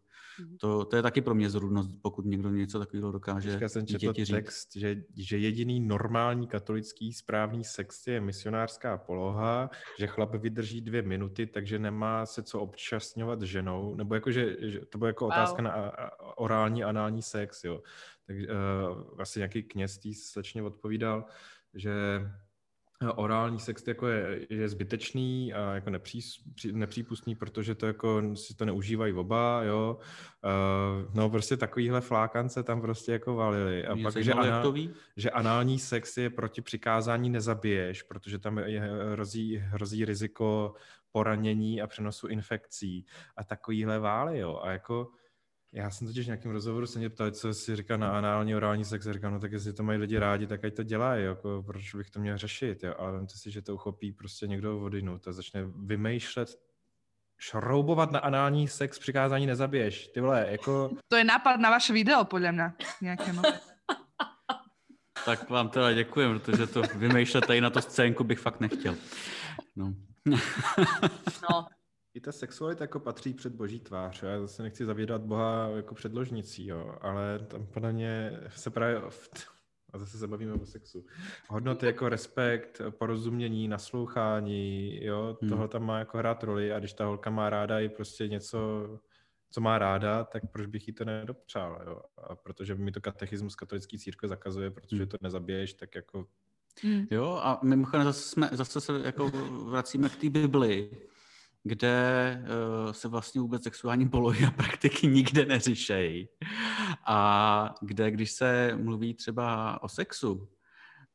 To, to je taky pro mě zrůdnost, pokud někdo něco takového dokáže Já jsem četl říct. text, že, že jediný normální katolický správný sex je misionářská poloha, že chlap vydrží dvě minuty, takže nemá se co občasňovat ženou, nebo jako, že, že to bylo jako wow. otázka na orální, anální sex, jo. Tak uh, asi nějaký kněz tý slečně odpovídal, že orální sex jako je, je zbytečný a jako nepří, nepřípustný, protože to jako si to neužívají oba, jo. Uh, no prostě takovýhle flákance tam prostě jako valili. A Mě pak, že, anal, že anální sex je proti přikázání nezabiješ, protože tam je, hrozí, hrozí riziko poranění a přenosu infekcí a takovýhle vály, jo. A jako já jsem totiž v nějakém rozhovoru se mě ptal, co si říká na anální orální sex. Říkám, no tak jestli to mají lidi rádi, tak ať to dělají, jako, proč bych to měl řešit. Jo? Ale vemte si, že to uchopí prostě někdo vodinu, a začne vymýšlet šroubovat na anální sex přikázání nezabiješ. Ty vole, jako... [LAUGHS] To je nápad na vaše video, podle mě. Nějaké no. [LAUGHS] tak vám teda děkuji, protože to vymýšlet tady na to scénku bych fakt nechtěl. No. no, [LAUGHS] i ta sexualita jako patří před boží tvář. Já zase nechci zavídat Boha jako předložnicí, jo, ale tam podle mě se právě [LAUGHS] a zase se bavíme o sexu. Hodnoty jako respekt, porozumění, naslouchání, jo, hmm. tohle tam má jako hrát roli a když ta holka má ráda i prostě něco, co má ráda, tak proč bych jí to nedopřál, jo? A protože mi to katechismus katolický církve zakazuje, protože hmm. to nezabiješ, tak jako Hmm. Jo, a mimochodem zase, jsme, zase se jako vracíme k té Bibli, kde uh, se vlastně vůbec sexuální polohy a praktiky nikde neřešejí. A kde, když se mluví třeba o sexu,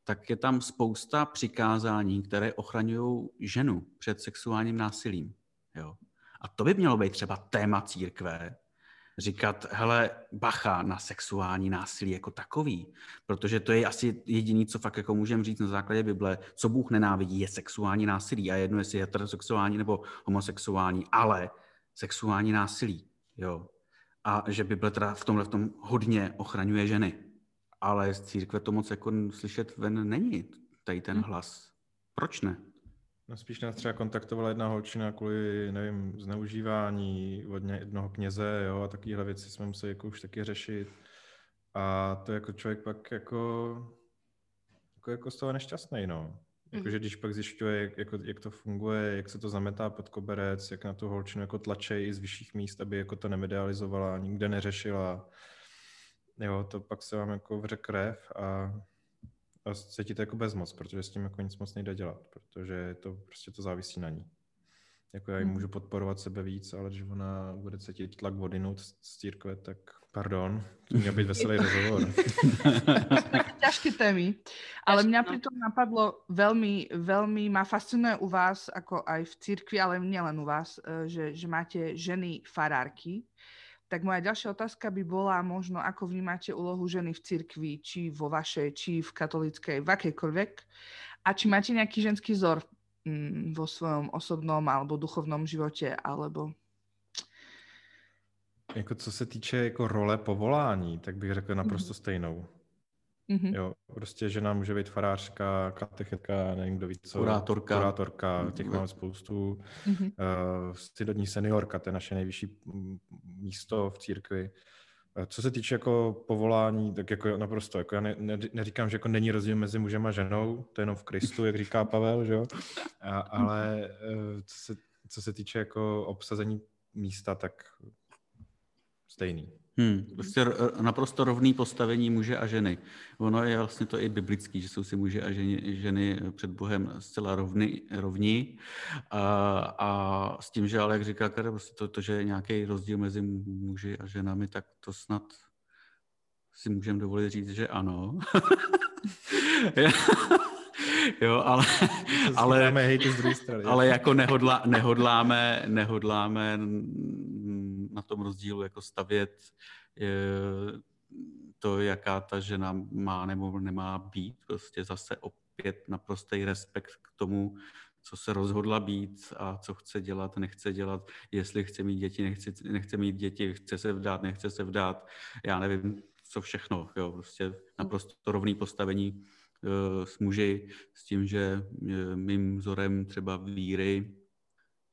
tak je tam spousta přikázání, které ochraňují ženu před sexuálním násilím. Jo? A to by mělo být třeba téma církve, říkat, hele, bacha na sexuální násilí jako takový, protože to je asi jediný, co fakt jako můžeme říct na základě Bible, co Bůh nenávidí, je sexuální násilí a jedno, jestli je heterosexuální nebo homosexuální, ale sexuální násilí, jo. A že Bible teda v tomhle v tom hodně ochraňuje ženy. Ale z církve to moc jako slyšet ven není, tady ten hm. hlas. Proč ne? No spíš nás třeba kontaktovala jedna holčina kvůli, nevím, zneužívání od jednoho kněze, jo, a takovéhle věci jsme museli jako už taky řešit. A to jako člověk pak jako, jako, jako z toho nešťastný, no. Jakože mhm. když pak zjišťuje, jak, jako, jak to funguje, jak se to zametá pod koberec, jak na tu holčinu jako tlačí i z vyšších míst, aby jako to nemedializovala, nikde neřešila. Jo, to pak se vám jako vře krev a a cítíte jako bezmoc, protože s tím jako nic moc nejde dělat, protože to prostě to závisí na ní. Jako já ji hmm. můžu podporovat sebe víc, ale když ona bude cítit tlak vodinout z církve, tak pardon, to měl být veselý [LAUGHS] rozhovor. [LAUGHS] Ťažké témy. Ale mňa no. pritom napadlo veľmi, veľmi ma fascinuje u vás, ako aj v církvi, ale nielen u vás, eh, že, že máte ženy farárky. Tak moja ďalšia otázka by bola možno, ako vnímate úlohu ženy v cirkvi, či vo vašej, či v katolickej, v akejkoľvek. A či máte nejaký ženský vzor mm, vo svojom osobnom alebo duchovnom životě, alebo... Jako co se týče jako role povolání, tak bych řekl naprosto mm. stejnou. Mm-hmm. Jo, prostě žena může být farářka, katechetka, nevím kdo ví co. Kurátorka. Kurátorka, těch máme spoustu. Mm-hmm. Uh, synodní seniorka, to je naše nejvyšší místo v církvi. Uh, co se týče jako povolání, tak jako naprosto, jako já ne, ne, neříkám, že jako není rozdíl mezi mužem a ženou, to je jenom v Kristu, jak říká Pavel, že jo? A, ale uh, co se, co se týče jako obsazení místa, tak stejný. Hmm, prostě naprosto rovný postavení muže a ženy. Ono je vlastně to i biblický, že jsou si muže a ženy, ženy před Bohem zcela rovny, rovní. A, a s tím, že ale, jak říká Karel, prostě to, to, že je nějaký rozdíl mezi muži a ženami, tak to snad si můžeme dovolit říct, že ano. [LAUGHS] jo, ale, ale, ale jako nehodla, nehodláme, nehodláme na tom rozdílu jako stavět to, jaká ta žena má nebo nemá být. Prostě zase opět naprostý respekt k tomu, co se rozhodla být a co chce dělat, nechce dělat, jestli chce mít děti, nechce, nechce mít děti, chce se vdát, nechce se vdát, já nevím, co všechno, jo, prostě naprosto rovný postavení uh, s muži, s tím, že uh, mým vzorem třeba víry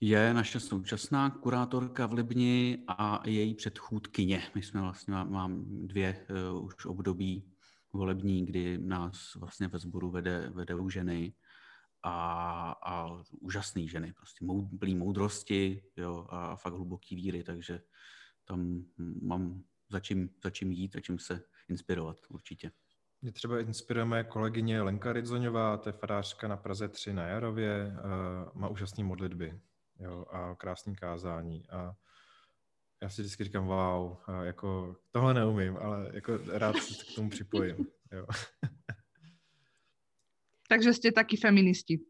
je naše současná kurátorka v Libni a její předchůdkyně. My jsme vlastně, mám dvě uh, už období volební, kdy nás vlastně ve sboru vede, vedou ženy a, a úžasné ženy, prostě mou, plný moudrosti jo, a fakt hluboký víry, takže tam mám za čím, za čím jít a čím se inspirovat určitě. Mě třeba inspirujeme kolegyně Lenka Ridzoňová, to je farářka na Praze 3 na Jarově, uh, má úžasné modlitby jo, a krásný kázání. A já si vždycky říkám, wow, jako tohle neumím, ale jako rád se k tomu připojím. Jo. [LAUGHS] Takže jste taky feministi.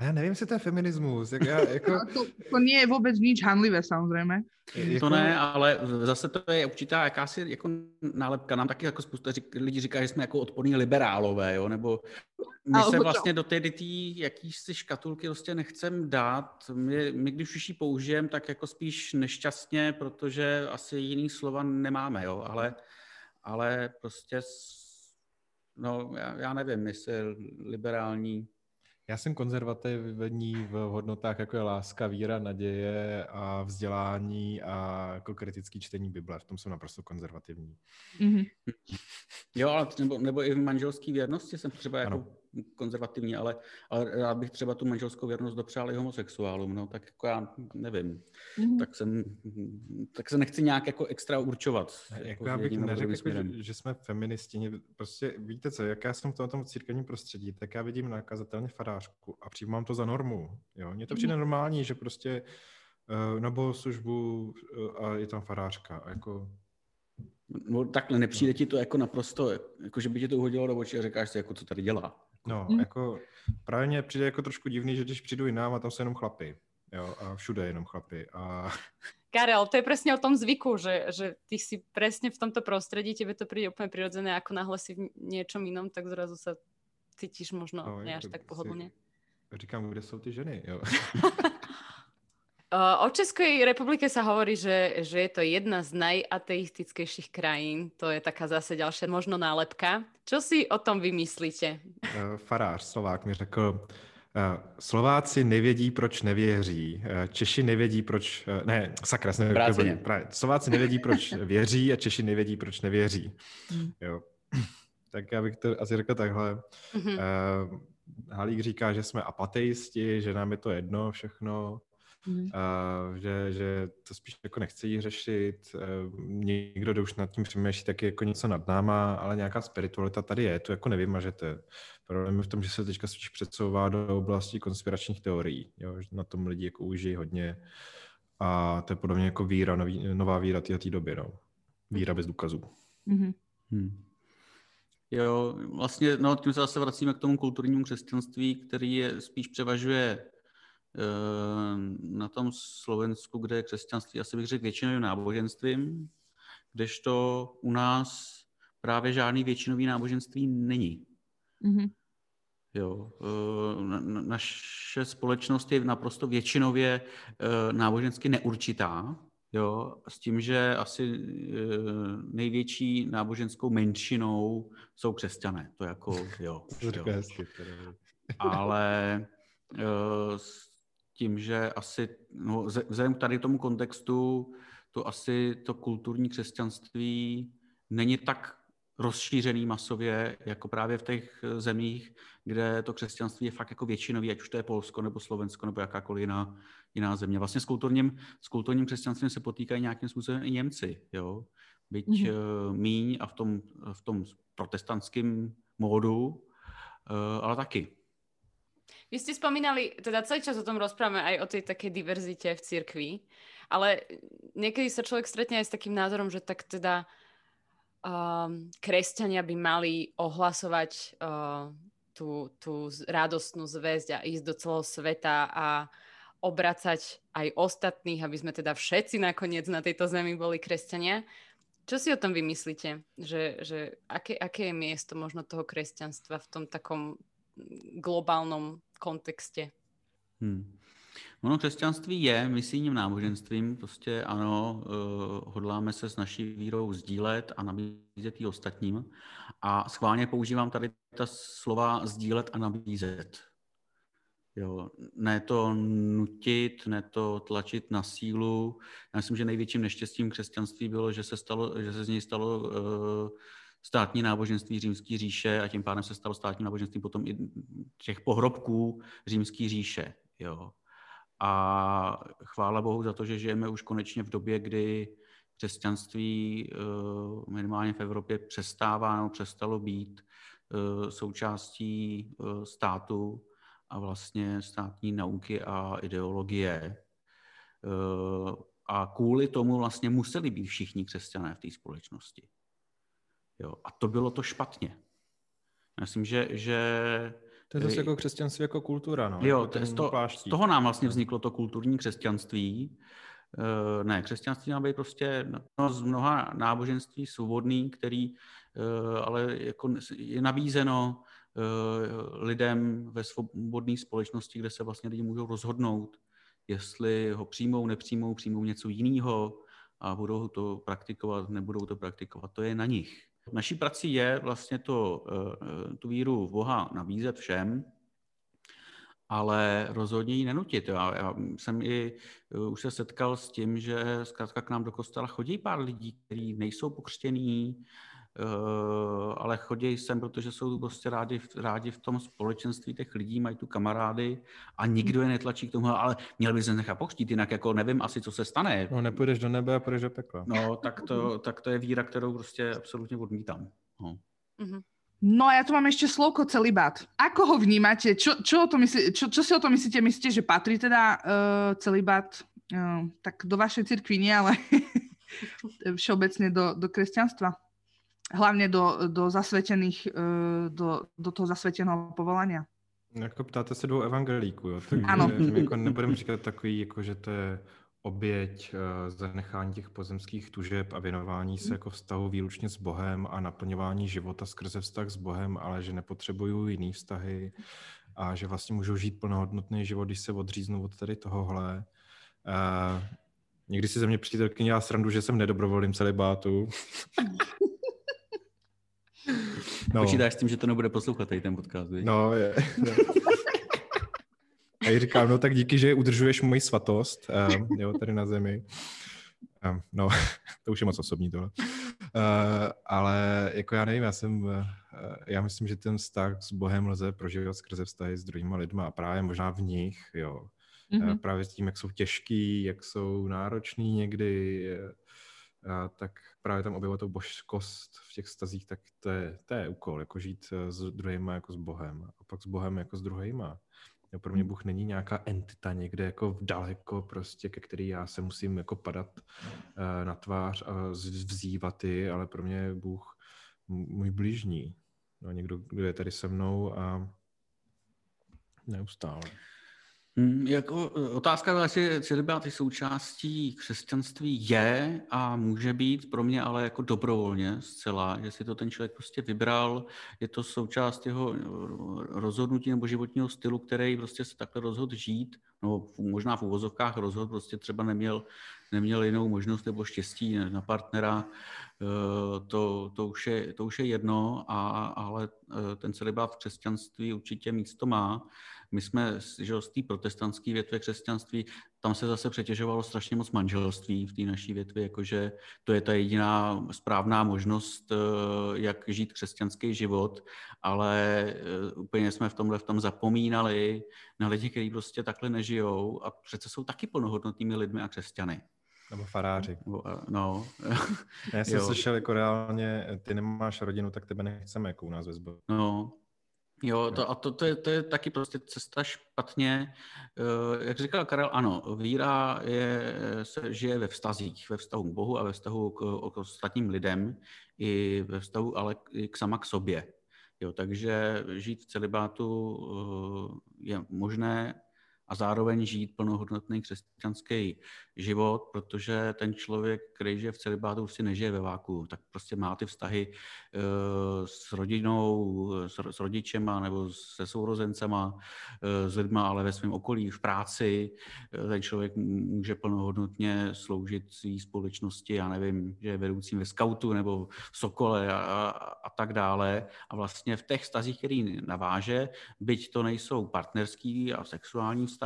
A já nevím, jestli to je feminismus. Jak já, [LAUGHS] jako... No, to, to nie je vůbec nič hanlivé, samozřejmě. Jako... To ne, ale zase to je určitá jakási jako nálepka. Nám taky jako spousta lidí říká, že jsme jako odporní liberálové, jo? nebo my ale se vlastně do té jakýsi škatulky prostě nechcem dát. My, my když už ji použijeme, tak jako spíš nešťastně, protože asi jiný slova nemáme, jo? Ale, ale prostě no, já, já nevím, jestli liberální já jsem konzervativní v hodnotách, jako je láska, víra, naděje a vzdělání a jako kritický čtení Bible. V tom jsem naprosto konzervativní. Mm-hmm. Jo, ale nebo, nebo i v manželské věrnosti jsem třeba jako konzervativní, ale, ale rád bych třeba tu manželskou věrnost dopřál i homosexuálům, no, tak jako já nevím. Mm. Tak, jsem, tak se nechci nějak jako extra určovat. Jako, jako já bych neřekl, jako, že, že, jsme feministi. Prostě víte co, jak já jsem v tom církevním prostředí, tak já vidím nakazatelně farářku a přijímám to za normu. Jo? Mně to přijde mm. normální, že prostě uh, na bohoslužbu uh, a je tam farářka. A jako, No takhle, nepřijde ti to jako naprosto, jako že by ti to uhodilo do očí a říkáš si, jako co tady dělá. No, hmm. jako právě mě přijde jako trošku divný, že když přijdu jinam a tam jsou jenom chlapy. Jo, a všude jenom chlapy. A... [LAUGHS] Karel, to je přesně o tom zvyku, že, že ty si přesně v tomto prostředí, tebe to přijde úplně přirozené, jako náhle si v něčem jinom, tak zrazu se cítíš možno no, ne až tak pohodlně. Říkám, kde jsou ty ženy, jo. [LAUGHS] O Českej republike sa hovorí, že, že je to jedna z najateistickejších krajín. To je taká zase ďalšia možno nálepka. Čo si o tom vymyslíte? Farář Slovák mi řekl, Slováci nevědí, proč nevěří. Češi nevědí, proč... Ne, sakra, jsem nevědí, Slováci nevědí, proč [LAUGHS] věří a Češi nevědí, proč nevěří. Hmm. Jo. Tak já bych to asi řekl takhle. Mm-hmm. Halík říká, že jsme apateisti, že nám je to jedno všechno. Mm. Uh, že, že to spíš jako nechce jí řešit. Uh, někdo, kdo už nad tím přemýšlí, tak je jako něco nad náma, ale nějaká spiritualita tady je, to jako nevymažete. Problém je v tom, že se teďka spíš předsouvá do oblasti konspiračních teorií. Jo? Že na tom lidi jako užijí hodně. A to je podobně jako víra, nový, nová víra té doby. No. Víra bez důkazů. Mm-hmm. Hmm. Jo, vlastně, no, tím se zase vracíme k tomu kulturnímu křesťanství, který je, spíš převažuje Eh, na tom Slovensku, kde je křesťanství, asi bych řekl většinovým náboženstvím, kdežto u nás právě žádný většinový náboženství není. Mm-hmm. Jo, eh, na, naše společnost je naprosto většinově eh, nábožensky neurčitá. Jo, s tím, že asi největší náboženskou menšinou jsou křesťané. To jako, jo. jo. Ale s tím, že asi, no, vzhledem k tady tomu kontextu, to asi to kulturní křesťanství není tak rozšířený masově, jako právě v těch zemích, kde to křesťanství je fakt jako většinový, ať už to je Polsko nebo Slovensko nebo jakákoliv jiná, jiná země. Vlastně s kulturním, s kulturním křesťanstvím se potýkají nějakým způsobem i Němci, jo? byť mm-hmm. míň a v tom, v tom protestantském módu, eh, ale taky. Vy ste spomínali, teda celý čas o tom rozprávame aj o tej takej diverzite v cirkvi, ale niekedy sa človek stretne aj s takým názorom, že tak teda um, kresťania by mali ohlasovať uh, tú, tú radostnú zväzť a ísť do celého sveta a obracať aj ostatných, aby sme teda všetci nakoniec na tejto zemi boli kresťania. Čo si o tom vymyslíte? Že, že aké, aké je miesto možno toho kresťanstva v tom takom globálnom kontexte? Hmm. Ono křesťanství je misijním náboženstvím, prostě ano, uh, hodláme se s naší vírou sdílet a nabízet ji ostatním. A schválně používám tady ta slova sdílet a nabízet. Jo, ne to nutit, ne to tlačit na sílu. Já myslím, že největším neštěstím křesťanství bylo, že se, stalo, že se z něj stalo uh, státní náboženství římské říše a tím pádem se stalo státní náboženství potom i těch pohrobků římské říše. Jo. A chvála Bohu za to, že žijeme už konečně v době, kdy křesťanství eh, minimálně v Evropě přestává nebo přestalo být eh, součástí eh, státu a vlastně státní nauky a ideologie. A kvůli tomu vlastně museli být všichni křesťané v té společnosti. Jo. A to bylo to špatně. Myslím, že, že to je zase jako křesťanství jako kultura, no. Jo, jako z, to, z toho nám vlastně vzniklo to kulturní křesťanství. E, ne, křesťanství má být prostě no, z mnoha náboženství svobodný, který e, ale jako je nabízeno e, lidem ve svobodné společnosti, kde se vlastně lidi můžou rozhodnout, jestli ho přijmou, nepřijmou, přijmou něco jiného a budou to praktikovat, nebudou to praktikovat. To je na nich. Naší prací je vlastně to, eh, tu víru v Boha nabízet všem, ale rozhodně ji nenutit. Já, já jsem i eh, už se setkal s tím, že zkrátka k nám do kostela chodí pár lidí, kteří nejsou pokřtění, Eh, ale chodí sem, protože jsou prostě rádi, rádi v tom společenství těch lidí, mají tu kamarády a nikdo je netlačí k tomu, ale měl by se nechat pokřtít, jinak jako nevím asi, co se stane. No nepůjdeš do nebe a půjdeš do pekla. No, tak to, tak to je víra, kterou prostě absolutně odmítám. No. Mm-hmm. No a ja tu mám ešte slovko celibát. Ako ho vnímate? Čo, čo, o to myslí, čo, čo si o to myslíte? Myslíte, že patrí teda uh, celibát uh, tak do vašej cirkvi nie, ale [LAUGHS] všeobecne do, do kresťanstva? Hlavně do, do zasvětěných, eh, do, do toho zasvětěného povolania. Jako ptáte se dvou evangelíků, jo? Takže ano. jako nebudeme říkat takový, jako že to je oběť uh, zanechání těch pozemských tužeb a věnování se jako vztahu výlučně s Bohem a naplňování života skrze vztah s Bohem, ale že nepotřebuju jiný vztahy a že vlastně můžu žít plnohodnotný život, když se odříznu od tady tohohle. Uh, někdy si ze mě přítelkyně dělá srandu, že jsem nedobrovolným celibátu. [LAUGHS] No. Počítáš s tím, že to nebude poslouchat tady ten podcast, víš? No, je. No. A jí říkám, no tak díky, že udržuješ moji svatost, um, jo, tady na zemi. Um, no, [LAUGHS] to už je moc osobní tohle. Uh, ale jako já nevím, já jsem, uh, já myslím, že ten vztah s Bohem lze prožívat skrze vztahy s druhýma lidma a právě možná v nich, jo. Mm-hmm. Uh, právě s tím, jak jsou těžký, jak jsou náročný někdy, tak právě tam objevovat tu božskost v těch stazích, tak to je, to je úkol, jako žít eh, s druhýma jako s Bohem a pak s Bohem jako s druhýma. Jo, pro mě hmm. Bůh není nějaká entita někde jako daleko prostě, ke který já se musím jako padat uh, na tvář a vzývat ji, ale pro mě je Bůh můj blížní. No, někdo, kdo je tady se mnou a neustále. Hmm, jako e, otázka, jestli celibát součástí křesťanství je a může být pro mě ale jako dobrovolně zcela, že si to ten člověk prostě vybral, je to součást jeho e, rozhodnutí nebo životního stylu, který prostě se takhle rozhodl žít, no možná v úvozovkách rozhod prostě třeba neměl, neměl jinou možnost nebo štěstí na partnera, eh, to, to, už, je, to už je jedno, a, ale ten celibát v křesťanství určitě místo má. My jsme že z té protestantské větve křesťanství, tam se zase přetěžovalo strašně moc manželství v té naší větvi, jakože to je ta jediná správná možnost, eh, jak žít křesťanský život, ale eh, úplně jsme v tomhle v tom zapomínali na lidi, kteří prostě takhle nežijou a přece jsou taky plnohodnotnými lidmi a křesťany. Nebo faráři. No. [LAUGHS] Já jsem jo. slyšel jako reálně, ty nemáš rodinu, tak tebe nechceme jako u nás ve sboru. No, Jo, to, a to, to, je, to je taky prostě cesta špatně. Eh, jak říkal Karel, ano, víra je, se žije ve vztazích, ve vztahu k Bohu a ve vztahu k, k ostatním lidem, i ve vztahu ale i k sama k sobě. Jo, takže žít v celibátu eh, je možné a zároveň žít plnohodnotný křesťanský život, protože ten člověk, který žije v celibátu, si nežije ve váku, tak prostě má ty vztahy uh, s rodinou, s, rodičema nebo se sourozencema, uh, s lidma, ale ve svém okolí, v práci. Uh, ten člověk může plnohodnotně sloužit své společnosti, já nevím, že je vedoucím ve skautu nebo v Sokole a, a, a tak dále. A vlastně v těch vztazích, který naváže, byť to nejsou partnerský a sexuální vztahy,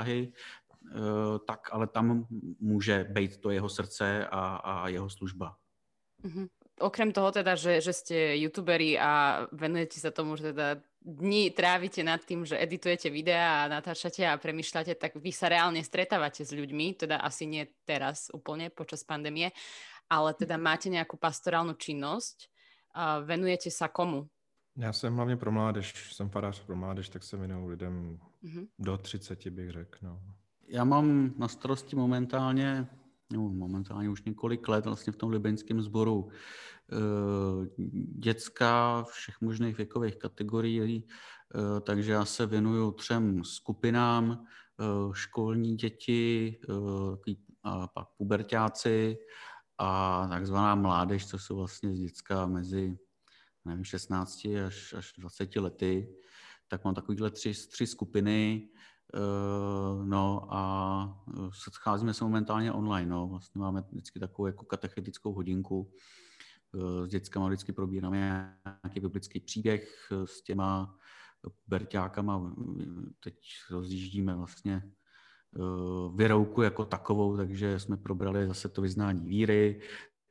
Eh, tak ale tam může být to jeho srdce a, a jeho služba. Mm-hmm. Okrem toho teda, že, že ste youtuberi a venujete sa tomu, že teda dní trávite nad tým, že editujete videá a natáčate a premyšľate, tak vy sa reálne stretávate s ľuďmi, teda asi nie teraz úplne počas pandémie, ale teda máte nejakú pastorálnu činnosť, a venujete sa komu? Já jsem hlavně pro mládež, jsem farář pro mládež, tak se věnuju lidem mm-hmm. do 30 bych řekl. No. Já mám na starosti momentálně, no, momentálně už několik let vlastně v tom libeňském sboru eh, dětská všech možných věkových kategorií, eh, takže já se věnuju třem skupinám, eh, školní děti, a pak pubertáci a takzvaná mládež, co jsou vlastně z dětská mezi nevím, 16 až, až 20 lety. Tak mám takovýhle tři, tři skupiny, Uh, no a eh, scházíme se momentálně online. No. Vlastně máme vždycky takovou jako katechetickou hodinku. Uh, s dětskama vždycky probíráme nějaký biblický příběh s těma berťákama. Teď rozjíždíme vlastně věrouku jako takovou, takže jsme probrali zase to vyznání víry,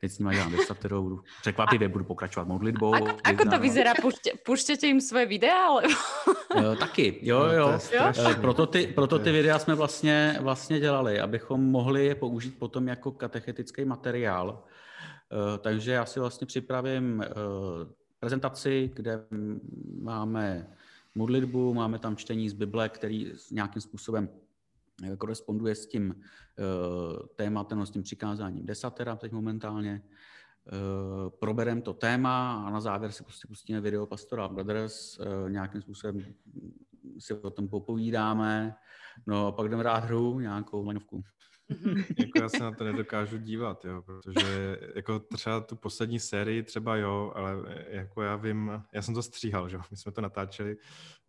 teď s nimi dělám desaterou, budu překvapivě, budu pokračovat modlitbou. Ako, ako to vyzerá? Puštěte jim své videa? Ale... jo, taky, jo, no, jo. jo? Eh, proto ty, proto ty videa jsme vlastně, vlastně dělali, abychom mohli je použít potom jako katechetický materiál. Eh, takže já si vlastně připravím eh, prezentaci, kde máme modlitbu, máme tam čtení z Bible, který nějakým způsobem koresponduje s tím uh, tématem, no, s tím přikázáním desatera teď momentálně. Uh, proberem to téma a na závěr si prostě pustíme video Pastora Brothers, uh, nějakým způsobem si o tom popovídáme, no a pak jdeme rád hru, nějakou laňovku. [LAUGHS] jako já se na to nedokážu dívat, jo, protože jako třeba tu poslední sérii třeba jo, ale jako já vím, já jsem to stříhal, že [LAUGHS] my jsme to natáčeli,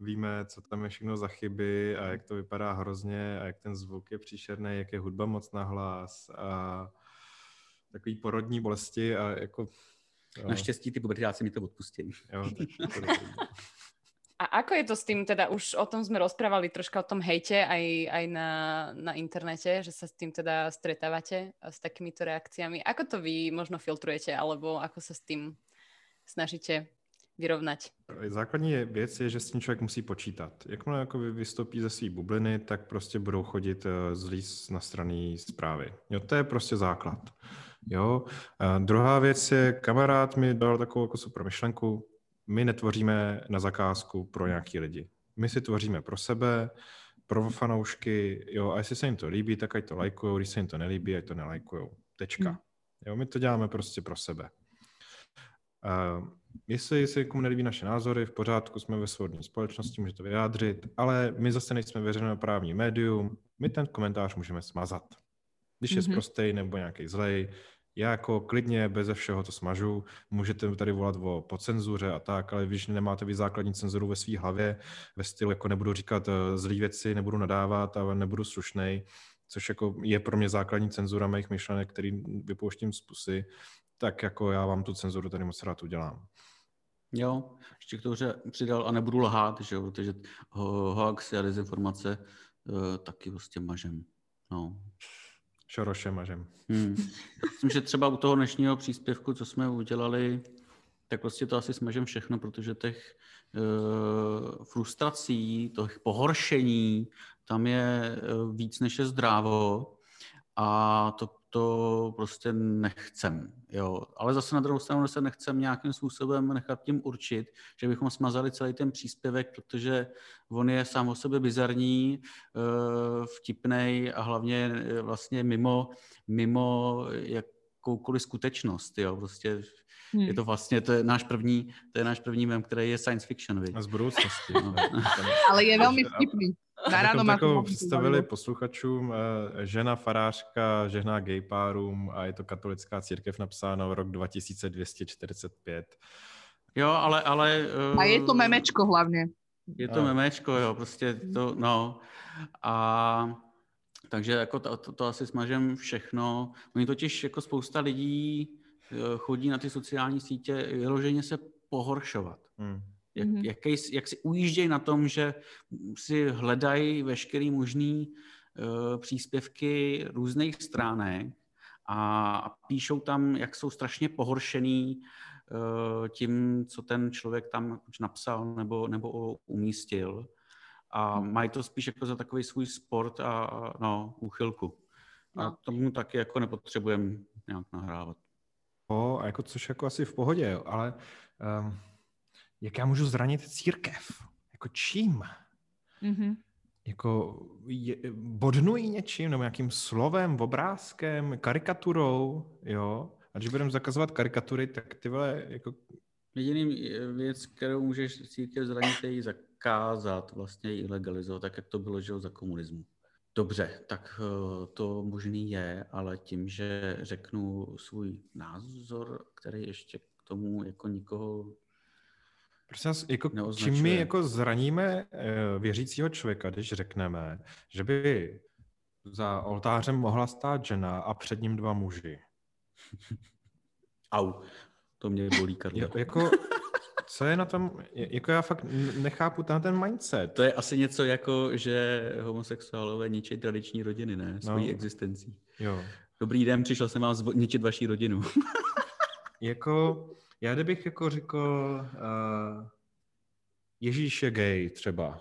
víme, co tam je všechno za chyby a jak to vypadá hrozně a jak ten zvuk je příšerný, jak je hudba moc nahlas a takový porodní bolesti a jako... Jo. Naštěstí ty pubertáci mi to odpustí. Jo, tak to [LAUGHS] a ako je to s tým, teda už o tom sme rozprávali troška o tom hejte aj, aj na, na internete, že sa s tým teda stretávate s takýmito reakciami. Ako to vy možno filtrujete, alebo ako sa s tým snažíte vyrovnať? Základní věc je, že s tím člověk musí počítat. Jakmile jako vystoupí ze své bubliny, tak prostě budou chodit eh, zlí na strany zprávy. Jo, to je prostě základ. Jo. A druhá věc je, kamarád mi dal takovou jako super myšlenku, my netvoříme na zakázku pro nějaký lidi. My si tvoříme pro sebe, pro fanoušky, jo, a jestli se jim to líbí, tak ať to lajkujou, když se jim to nelíbí, ať to nelajkujou. Tečka. Hmm. Jo, my to děláme prostě pro sebe. Uh, jestli se komu nelíbí naše názory, v pořádku, jsme ve svobodné společnosti, může to vyjádřit, ale my zase nejsme veřejnoprávní médium, my ten komentář můžeme smazat. Když je mm-hmm. zprostej nebo nějaký zlej, Já jako klidně beze všeho to smažu, můžete tady volat o po cenzuře a tak, ale když nemáte vy základní cenzuru ve své hlavě, ve stylu jako nebudu říkat eh, zlý věci, nebudu nadávat a nebudu slušnej, což jako je pro mě základní cenzura mých myšlenek, který vypouštím z pusy, tak jako já vám tu cenzuru tady moc rád udělám. Jo, ještě k tomu, přidal a nebudu lhát, že jo, protože hoax a dezinformace uh, taky prostě mažem. No. Šoroše mažem. Hmm. Myslím, že třeba u toho dnešního příspěvku, co jsme udělali, tak prostě to asi smažem všechno, protože těch uh, frustrací, těch pohoršení, tam je uh, víc než je zdrávo a to to prostě nechcem. Jo. Ale zase na druhou stranu se nechcem nějakým způsobem nechat tím určit, že bychom smazali celý ten příspěvek, protože on je sám o sobě bizarní, eh, vtipnej a hlavně eh, vlastně mimo, mimo jakoukoliv skutečnost. Jo. Prostě Hmm. Je to vlastně, to je náš první, to je náš první mem, který je science fiction. Viď? A z budoucnosti. No. [LAUGHS] Ale je velmi vtipný. Na ráno má to představili posluchačům, eh, žena farářka žehná gay párům a je to katolická církev napsáno rok 2245. Jo, ale... ale uh, a je to memečko hlavně. Je to a... memečko, jo, prostě to, no. A takže jako to, to, to asi smažem všechno. Oni totiž jako spousta lidí eh, chodí na ty sociální sítě vyloženě se pohoršovat. Hmm. Jak, mm-hmm. jaký, jak si ujíždějí na tom, že si hledají veškerý možný uh, příspěvky různých stránek a, a píšou tam, jak jsou strašně pohoršený uh, tím, co ten člověk tam už napsal nebo, nebo umístil. A mhm. mají to spíš jako za takový svůj sport a no, úchylku. A no. tomu taky jako nepotřebujeme nějak nahrávat. O, a jako což jako asi v pohodě, jo, ale um, jak já můžu zranit církev? Jako čím? Mm-hmm. Jako je, bodnují něčím, nebo nějakým slovem, obrázkem, karikaturou, jo? A když budeme zakazovat karikatury, tak ty vole, jako... Jediný věc, kterou můžeš církev zranit, je ji zakázat, vlastně ji legalizovat, tak jak to bylo, že za komunismu. Dobře, tak eh, to možný je, ale tím, že řeknu svůj názor, který ještě k tomu jako nikoho Prosím jako, čím my jako zraníme eh, věřícího člověka, když řekneme, že by za oltářem mohla stát žena a před ním dva muži. Au, to mě bolí, Karlo. Jako, co je na tom, jako já fakt nechápu ten, ten mindset. To je asi něco jako, že homosexuálové ničí tradiční rodiny, ne? Svojí no. existencí. Jo. Dobrý den, přišel jsem vám ničit vaší rodinu. [LAUGHS] jako, já kdybych jako řekl, uh, Ježíš je gay třeba,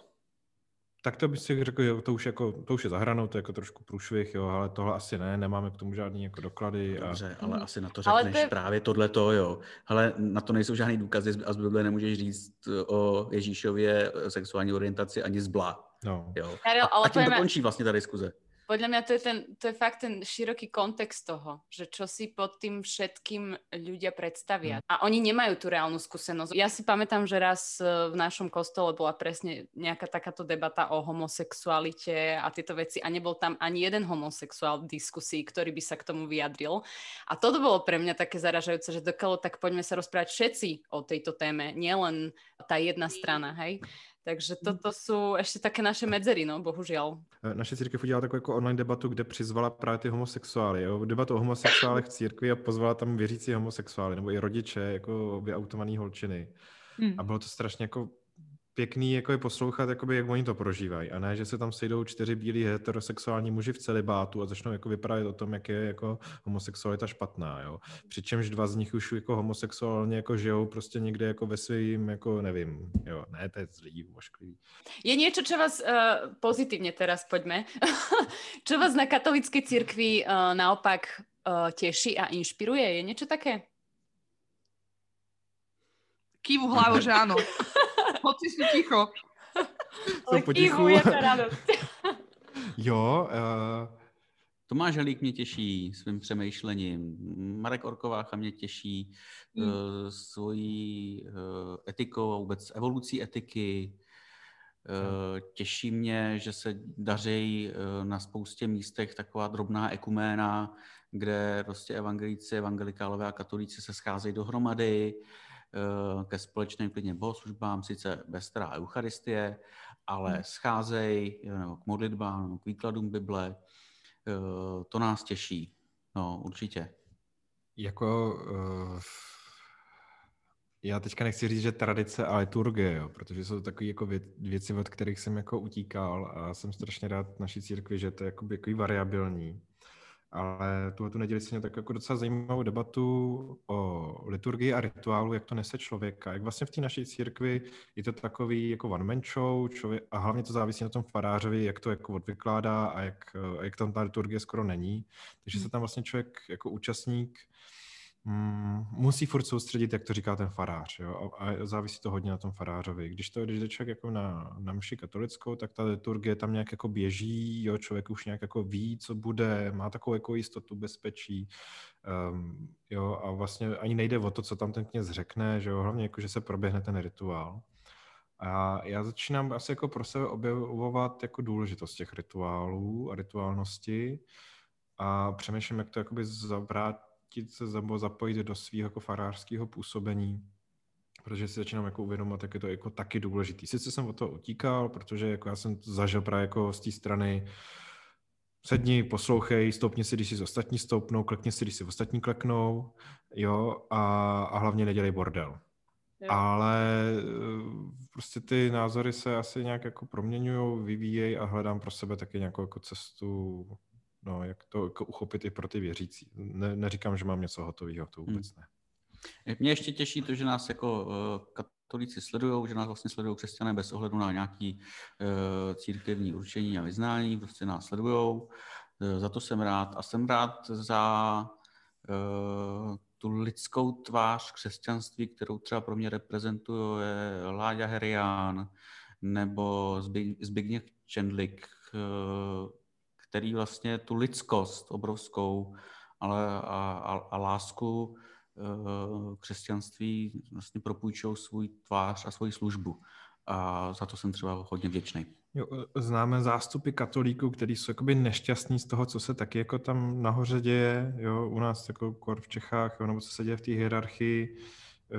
tak to bych si řekl, jo, to už, jako, to už je zahranou, to je jako trošku průšvih, jo, ale tohle asi ne, nemáme k tomu žádný jako doklady. A... Dobře, ale asi na to řekneš ale to... právě tohleto, jo. Ale na to nejsou žádný důkazy a z Bible nemůžeš říct o Ježíšově sexuální orientaci ani zbla. No. Jo. A, a tím to končí vlastně ta diskuze podľa mňa to je, ten, to je fakt ten široký kontext toho, že čo si pod tým všetkým ľudia predstavia. Mm. A oni nemajú tú reálnu skúsenosť. Ja si pamätám, že raz e, v našom kostole bola presne nejaká takáto debata o homosexualite a tieto veci a nebol tam ani jeden homosexuál v diskusii, ktorý by sa k tomu vyjadril. A toto bolo pre mňa také zaražajúce, že dokalo tak poďme sa rozprávať všetci o tejto téme, nielen tá jedna strana, hej. Takže hm. toto jsou ještě také naše medzery, no, bohužel. E, naše církev udělala takovou jako online debatu, kde přizvala právě ty homosexuály, jo? debatu o homosexuálech v církvi a pozvala tam věřící homosexuály, nebo i rodiče, jako vyautovaný holčiny. Hmm. A bylo to strašně jako pěkný jako je poslouchat, jakoby, jak oni to prožívají. A ne, že se tam sejdou čtyři bílí heterosexuální muži v celibátu a začnou jako vyprávět o tom, jak je jako homosexualita špatná. Jo? Přičemž dva z nich už jako homosexuálně jako žijou prostě někde jako ve svým, jako nevím, jo, ne, to je zlý, ošklivý. Je něco, co vás uh, pozitivně teraz pojďme, [LAUGHS] čo vás na katolické církvi uh, naopak uh, těší a inšpiruje? Je něco také? Kývu hlavu, že áno. [LAUGHS] Hoci si ticho. [LAUGHS] Ale potichu. je to radost. [LAUGHS] jo. Uh... Tomáš Halík mě těší svým přemýšlením. Marek Orkovácha mě těší hmm. uh, svojí uh, etikou a vůbec evolucí etiky. Uh, těší mě, že se daří uh, na spoustě místech taková drobná ekuména, kde prostě evangelíci, evangelikálové a katolíci se scházejí dohromady eh, ke společným klidně bohoslužbám, sice bez teda eucharistie, ale hmm. scházejí nebo k modlitbám, nebo k výkladům Bible. Eh, to nás těší, no určitě. Jako uh, já teďka nechci říct, že tradice a liturgie, jo, protože jsou to takové jako věci, od kterých jsem jako utíkal a jsem strašně rád naší církvi, že to je jako, jako variabilní. Ale tuhle tu neděli jsem měl tak jako docela zajímavou debatu o liturgii a rituálu, jak to nese člověka. Jak vlastně v té naší církvi je to takový jako one man show člověk, a hlavně to závisí na tom farářovi, jak to jako odvykládá a jak, a jak tam ta liturgie skoro není. Takže se tam vlastně člověk jako účastník Mm, musí furt soustředit, jak to říká ten farář, jo? A, a závisí to hodně na tom farářovi. Když to, když jde člověk jako na, na mši katolickou, tak ta liturgie tam nějak jako běží, jo? člověk už nějak jako ví, co bude, má takovou jako jistotu, bezpečí, um, jo? a vlastně ani nejde o to, co tam ten kněz řekne, že jo? hlavně jako, že se proběhne ten rituál. A já začínám asi jako pro sebe objevovat jako důležitost těch rituálů a rituálnosti a přemýšlím, jak to jakoby zabrat vrátit se zapojit do svého jako farářského působení, protože si začínám jako uvědomovat, jak je to jako taky důležitý. Sice jsem od toho utíkal, protože jako já jsem zažil právě jako z té strany sedni, poslouchej, stoupni si, když si ostatní stoupnou, klekni si, když si ostatní kleknou, jo, a, a hlavně nedělej bordel. Jo. Ale eh, prostě ty názory se asi nějak jako proměňují, vyvíjejí a hledám pro sebe taky nějakou jako cestu no, jak to jako uchopit i pro ty věřící. Ne, neříkám, že mám něco hotového, to vůbec hmm. ne. Mě ještě těší to, že nás jako uh, katolíci sledují, že nás vlastně sledují křesťané bez ohledu na nějaký uh, církevní určení a vyznání, prostě nás sledují. Uh, za to jsem rád. A jsem rád za tu lidskou tvář křesťanství, kterou třeba pro mě reprezentuje Láďa Herián nebo Zbigněv Čendlik, který vlastně tu lidskost obrovskou ale a, a, a lásku e, křesťanství vlastně propůjčují svůj tvář a svoji službu. A za to jsem třeba hodně vděčný. Jo, známe zástupy katolíků, kteří jsou jakoby nešťastní z toho, co se taky jako tam nahoře děje, jo, u nás jako kor v Čechách, jo, nebo co se děje v té hierarchii, e,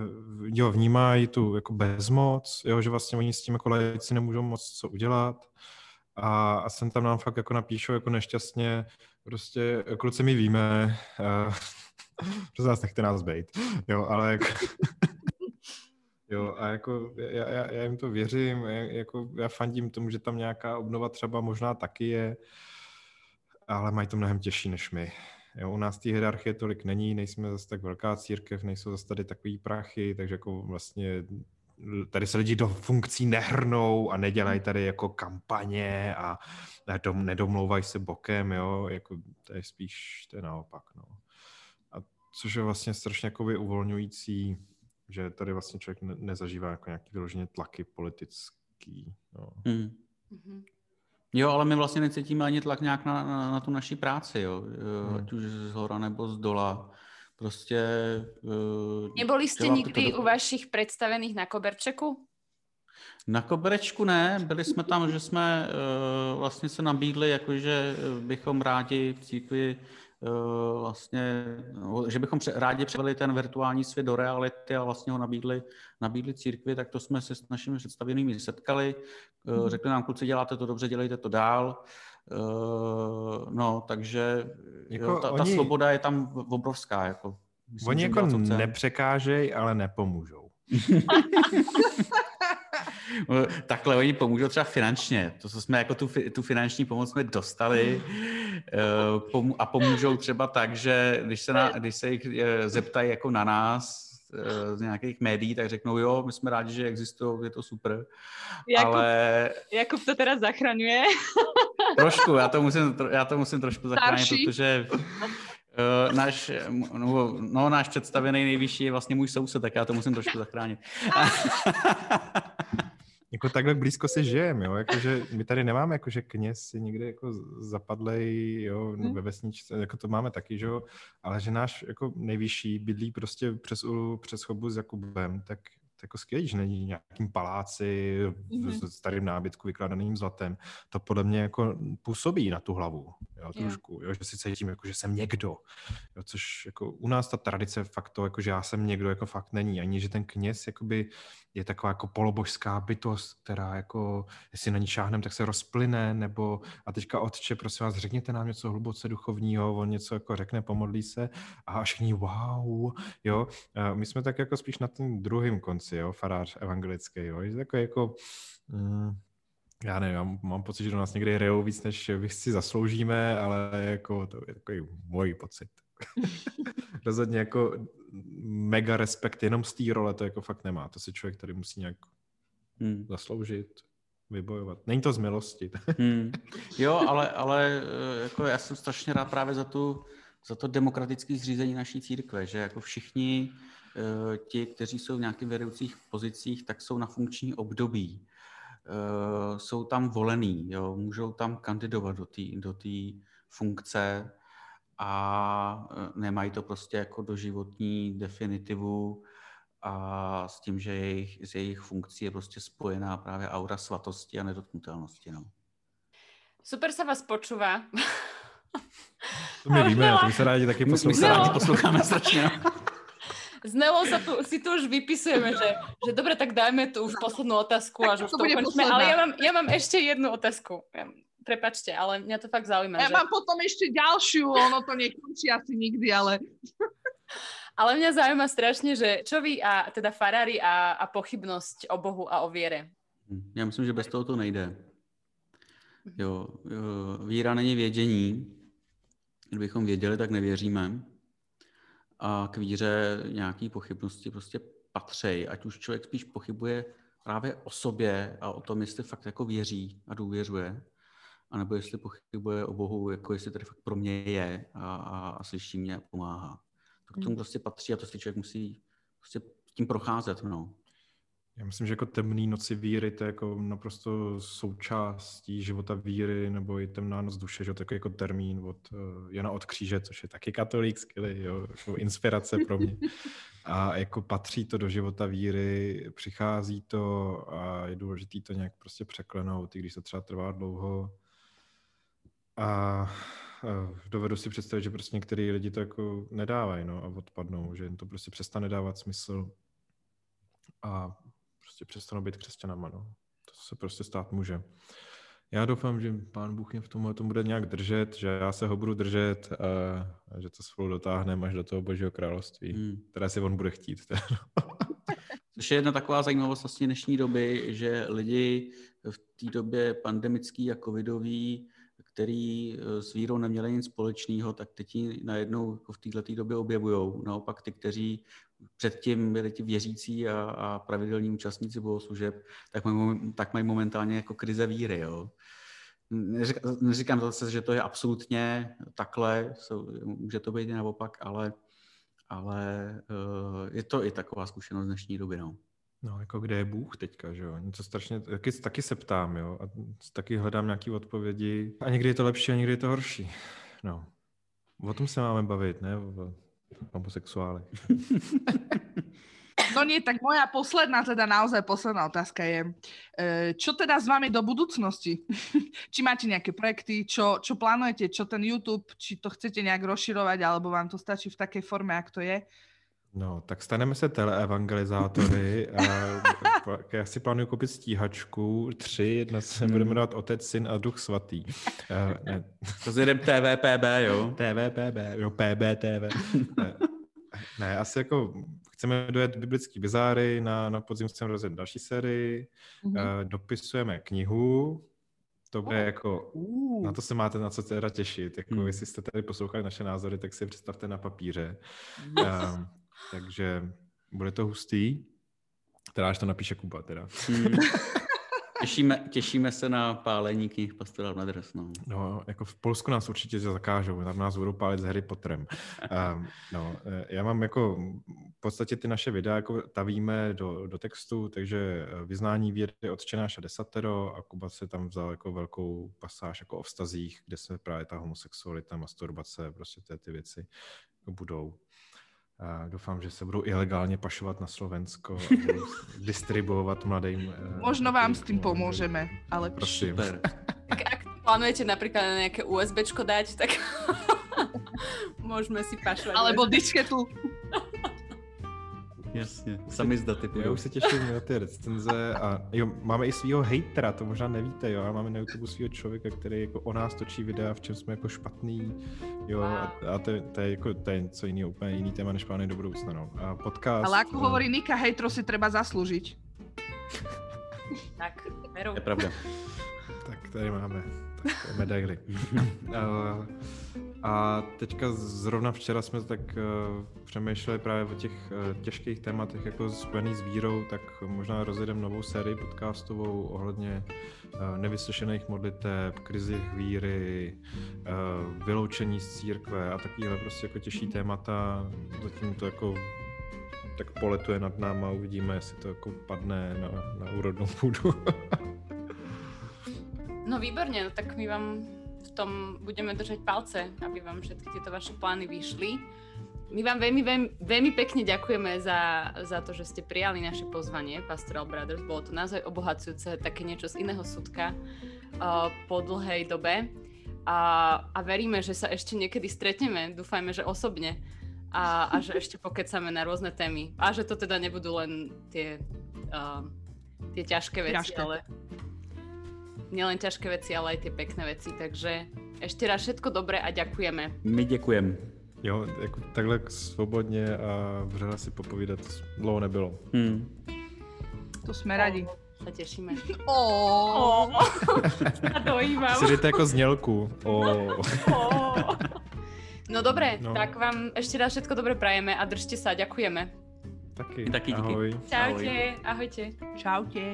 jo, vnímají tu jako bezmoc, jo, že vlastně oni s tím jako lajci nemůžou moc co udělat a, a sem tam nám fakt jako napíšou jako nešťastně, prostě kluci my víme, uh, [LAUGHS] prosím vás nechte nás bejt, jo, ale jako, [LAUGHS] jo, a jako já, já, já jim to věřím, jako já fandím tomu, že tam nějaká obnova třeba možná taky je, ale mají to mnohem těžší než my. Jo, u nás té hierarchie tolik není, nejsme zase tak velká církev, nejsou zase tady takový prachy, takže jako vlastně tady se lidi do funkcí nehrnou a nedělají tady jako kampaně a nedom, nedomlouvají se bokem, jo, jako to je spíš, to je naopak, no. A což je vlastně strašně jako uvolňující, že tady vlastně člověk ne, nezažívá jako nějaký vyloženě tlaky politický, no. Hmm. Mm-hmm. Jo, ale my vlastně necítíme ani tlak nějak na, na, na tu naši práci, jo. Hmm. Ať už z hora nebo z dola. Prostě... Uh, Neboli jste nikdy u vašich představených na koberčeku? Na koberečku ne, byli jsme tam, že jsme uh, vlastně se nabídli, jakože bychom rádi v církvi uh, vlastně, no, že bychom rádi převedli ten virtuální svět do reality a vlastně ho nabídli, nabídli církvi, tak to jsme se s našimi představenými setkali. Uh, řekli nám, kluci, děláte to dobře, dělejte to dál. Uh, no, takže jako jo, ta, oni, ta svoboda je tam obrovská. Jako. Myslím, oni jako nepřekážejí, ale nepomůžou. [LAUGHS] Takhle oni pomůžou třeba finančně. To, co jsme jako tu, tu finanční pomoc jsme dostali uh, a pomůžou třeba tak, že když se, na, když se jich zeptají jako na nás, z nějakých médií, tak řeknou, jo, my jsme rádi, že existují, je to super. Jakub, ale... Jakub to teda zachraňuje. [LAUGHS] trošku, já to musím, já to musím trošku zachránit, Starší. protože Uh, náš, no, no, náš představený nejvyšší je vlastně můj soused, tak já to musím trošku zachránit. [LAUGHS] jako takhle blízko si žijeme, jo, jakože my tady nemáme jakože kněz si někde jako zapadlej, jo, hmm. ve vesničce, jako to máme taky, že jo, ale že náš jako nejvyšší bydlí prostě přes, přes chobu s Jakubem, tak, jako skvělý, že není nějakým paláci mm-hmm. s starým nábytku vykladaným zlatem. To podle mě jako působí na tu hlavu, jo, trošku, jo, že si cítím, jako, že jsem někdo, jo, což jako u nás ta tradice fakt to, jako, že já jsem někdo, jako fakt není, ani že ten kněz jakoby je taková jako polobožská bytost, která jako, jestli na ní šáhnem, tak se rozplyne, nebo a teďka otče, prosím vás, řekněte nám něco hluboce duchovního, on něco jako řekne, pomodlí se a až ní wow, jo. My jsme tak jako spíš na tom druhém konci, jo, farář evangelický, jo, že takový jako, mm, já nevím, já mám pocit, že do nás někdy hrajou víc, než vy si zasloužíme, ale jako to je takový můj pocit. [LAUGHS] Rozhodně jako mega respekt jenom z té role to jako fakt nemá. To si člověk tady musí nějak hmm. zasloužit, vybojovat. Není to z milosti. [LAUGHS] hmm. Jo, ale, ale eh, jako já jsem strašně rád právě za, tu, za to demokratické zřízení naší církve, že jako všichni uh, ti, kteří jsou v nějakých vedoucích pozicích, tak jsou na funkční období. Uh, jsou tam volený, jo, můžou tam kandidovat do té do funkce a e, nemají to prostě jako doživotní definitivu a s tím, že jejich, z jejich funkcí je prostě spojená právě aura svatosti a nedotknutelnosti. No. Super se vás počúva. To my víme, to my se rádi taky posloucháme. My se rádi posloucháme strašně. No. S Nelou sa tu, si tu už vypisujeme, že, že dobre, tak dajme tu už poslednú otázku, až už to, to ukončíme. Ale ja mám, ja mám ešte jednu otázku. Prepačte, ale mňa to fakt zaujíma. Ja že... mám potom ešte ďalšiu, ono to nekončí asi nikdy, ale... [LAUGHS] ale mňa zaujíma strašne, že čo vy a teda farári a, a pochybnosť o Bohu a o viere? Já myslím, že bez toho to nejde. Jo, jo, víra není vědění. Kdybychom věděli, tak nevěříme. A k víře nějaký pochybnosti prostě patří. Ať už člověk spíš pochybuje právě o sobě a o tom, jestli fakt jako věří a důvěřuje, anebo jestli pochybuje o Bohu, jako jestli tady fakt pro mě je a, a, a slyší mě a pomáhá. To k tomu hmm. prostě patří a to si člověk musí prostě tím procházet. No. Já myslím, že jako temný noci víry, to je jako naprosto součástí života víry, nebo i temná noc duše, že to je jako termín od uh, Jana od kříže, což je taky katolík, skvělý, jo, jako inspirace pro mě. [LAUGHS] A jako patří to do života víry, přichází to a je důležité to nějak prostě překlenout, i když to třeba trvá dlouho. A dovedu si představit, že prostě některý lidi to jako nedávají no, a odpadnou, že jim to prostě přestane dávat smysl a prostě přestanou být křesťanama. No. To se prostě stát může. Já doufám, že pán Bůh mě v tomhle tom bude nějak držet, že já se ho budu držet a, a že to spolu dotáhneme až do toho božího království, hmm. které si on bude chtít. Což je jedna taková zajímavost vlastně dnešní doby, že lidi v té době pandemický a covidový který eh, s vírou neměli nic společného, tak teď ji najednou jako v této době objevují. Naopak ty, kteří předtím byli ti věřící a, a pravidelní účastníci bohoslužeb, tak mají, tak mají momentálně jako krize víry. Jo. Neříkám zase, že to je absolutně takhle, může to být i naopak, ale, ale eh, je to i taková zkušenost dnešní doby. No. No, jako kde je Bůh teďka, že jo? Něco strašně, taky, taky se ptám, jo? A taky hledám nějaké odpovědi. A někdy je to lepší a někdy je to horší. No. O tom se máme bavit, ne? O homosexuálech. No nie, tak moja posledná, teda naozaj posledná otázka je, čo teda s vami do budúcnosti? [LAUGHS] či máte nejaké projekty, čo, čo plánujete, čo ten YouTube, či to chcete nejak rozširovať, alebo vám to stačí v takej forme, jak to je? No, tak staneme se teleevangelizátory. a, [LAUGHS] já si plánuju koupit stíhačku, tři, jedna se bude jmenovat Otec, Syn a Duch Svatý. Uh, ne. To zjedem TVPB, jo? TVPB, jo, PBTV. ne, ne, asi jako chceme dojet biblický bizáry, na, na podzim chceme rozjet další sérii, mm-hmm. uh, dopisujeme knihu, to bude oh. jako, uh. na to se máte na co teda těšit. Jako, hmm. jestli jste tady poslouchali naše názory, tak si je představte na papíře. Yes. Um, takže bude to hustý. Teda až to napíše Kuba teda. Hmm. [LAUGHS] Těšíme, těšíme se na pálení knih Pastora na no. no. jako v Polsku nás určitě zakážou, tam nás budou pálit s Harry Potterem. Um, no, já mám jako v podstatě ty naše videa jako tavíme do, do textu, takže vyznání víry odčenáš a desatero a Kuba se tam vzal jako velkou pasáž jako o vztazích, kde se právě ta homosexualita, masturbace, prostě ty, ty věci budou. A doufám, že se budou ilegálně pašovat na Slovensko a [LAUGHS] distribuovat mladým. eh, Možno vám s mladým tým pomôžeme, ale Prosím. Super. Tak ak plánujete napríklad na nejaké USBčko dať, tak [LAUGHS] môžeme si pašovať. alebo disketu. Jasně, sami zda ty Já už se těším na ty recenze a jo, máme i svého hejtera, to možná nevíte, jo, ale máme na YouTube svého člověka, který jako o nás točí videa, v čem jsme jako špatný, jo, a, a to, to, je jako, to je něco jiného, úplně jiný téma, než plány do budoucna, no. A podcast... Ale ako eh, hovorí Nika, hejtro si treba zaslúžiť. [LAUGHS] Tak, veru. Je pravda. Tak tady máme tak, medaily. a, [LAUGHS] a teďka zrovna včera jsme tak uh, přemýšleli právě o těch uh, těžkých tématech jako spojený s vírou, tak možná rozjedeme novou sérii podcastovou ohledně uh, nevyslyšených modliteb, krizi víry, uh, vyloučení z církve a takovýhle prostě jako těžší témata. Zatím to jako tak poletuje nad náma, uvidíme, jestli to jako padne na, na úrodnou půdu. [LAUGHS] No výborne, no tak my vám tom budeme držať palce, aby vám všetky tieto vaše plány vyšli. My vám veľmi, veľmi, veľmi pekne ďakujeme za, za to, že ste prijali naše pozvanie, Pastoral Brothers. Bolo to naozaj obohacujúce, také niečo z iného súdka uh, po dlhej dobe. A, a veríme, že sa ešte niekedy stretneme, dúfajme, že osobne. A, a že ešte pokecame na rôzne témy. A že to teda nebudú len tie, uh, tie ťažké veci, Ťažké. ale nielen ťažké veci, ale aj tie pekné veci. Takže ešte raz všetko dobré a ďakujeme. My děkujeme. Jo, jako takhle svobodně a vřele si popovídat dlouho nebylo. Hmm. To sme radi. Sa tešíme. [LAUGHS] Oh. [LAUGHS] Sa dojímam. Si dejte jako znělku. O, No dobre, No. tak vám ešte raz všetko dobre prajeme a držte sa, ďakujeme. taky. Taky díky. Ahoj. Čaute, ahojte. Čaute.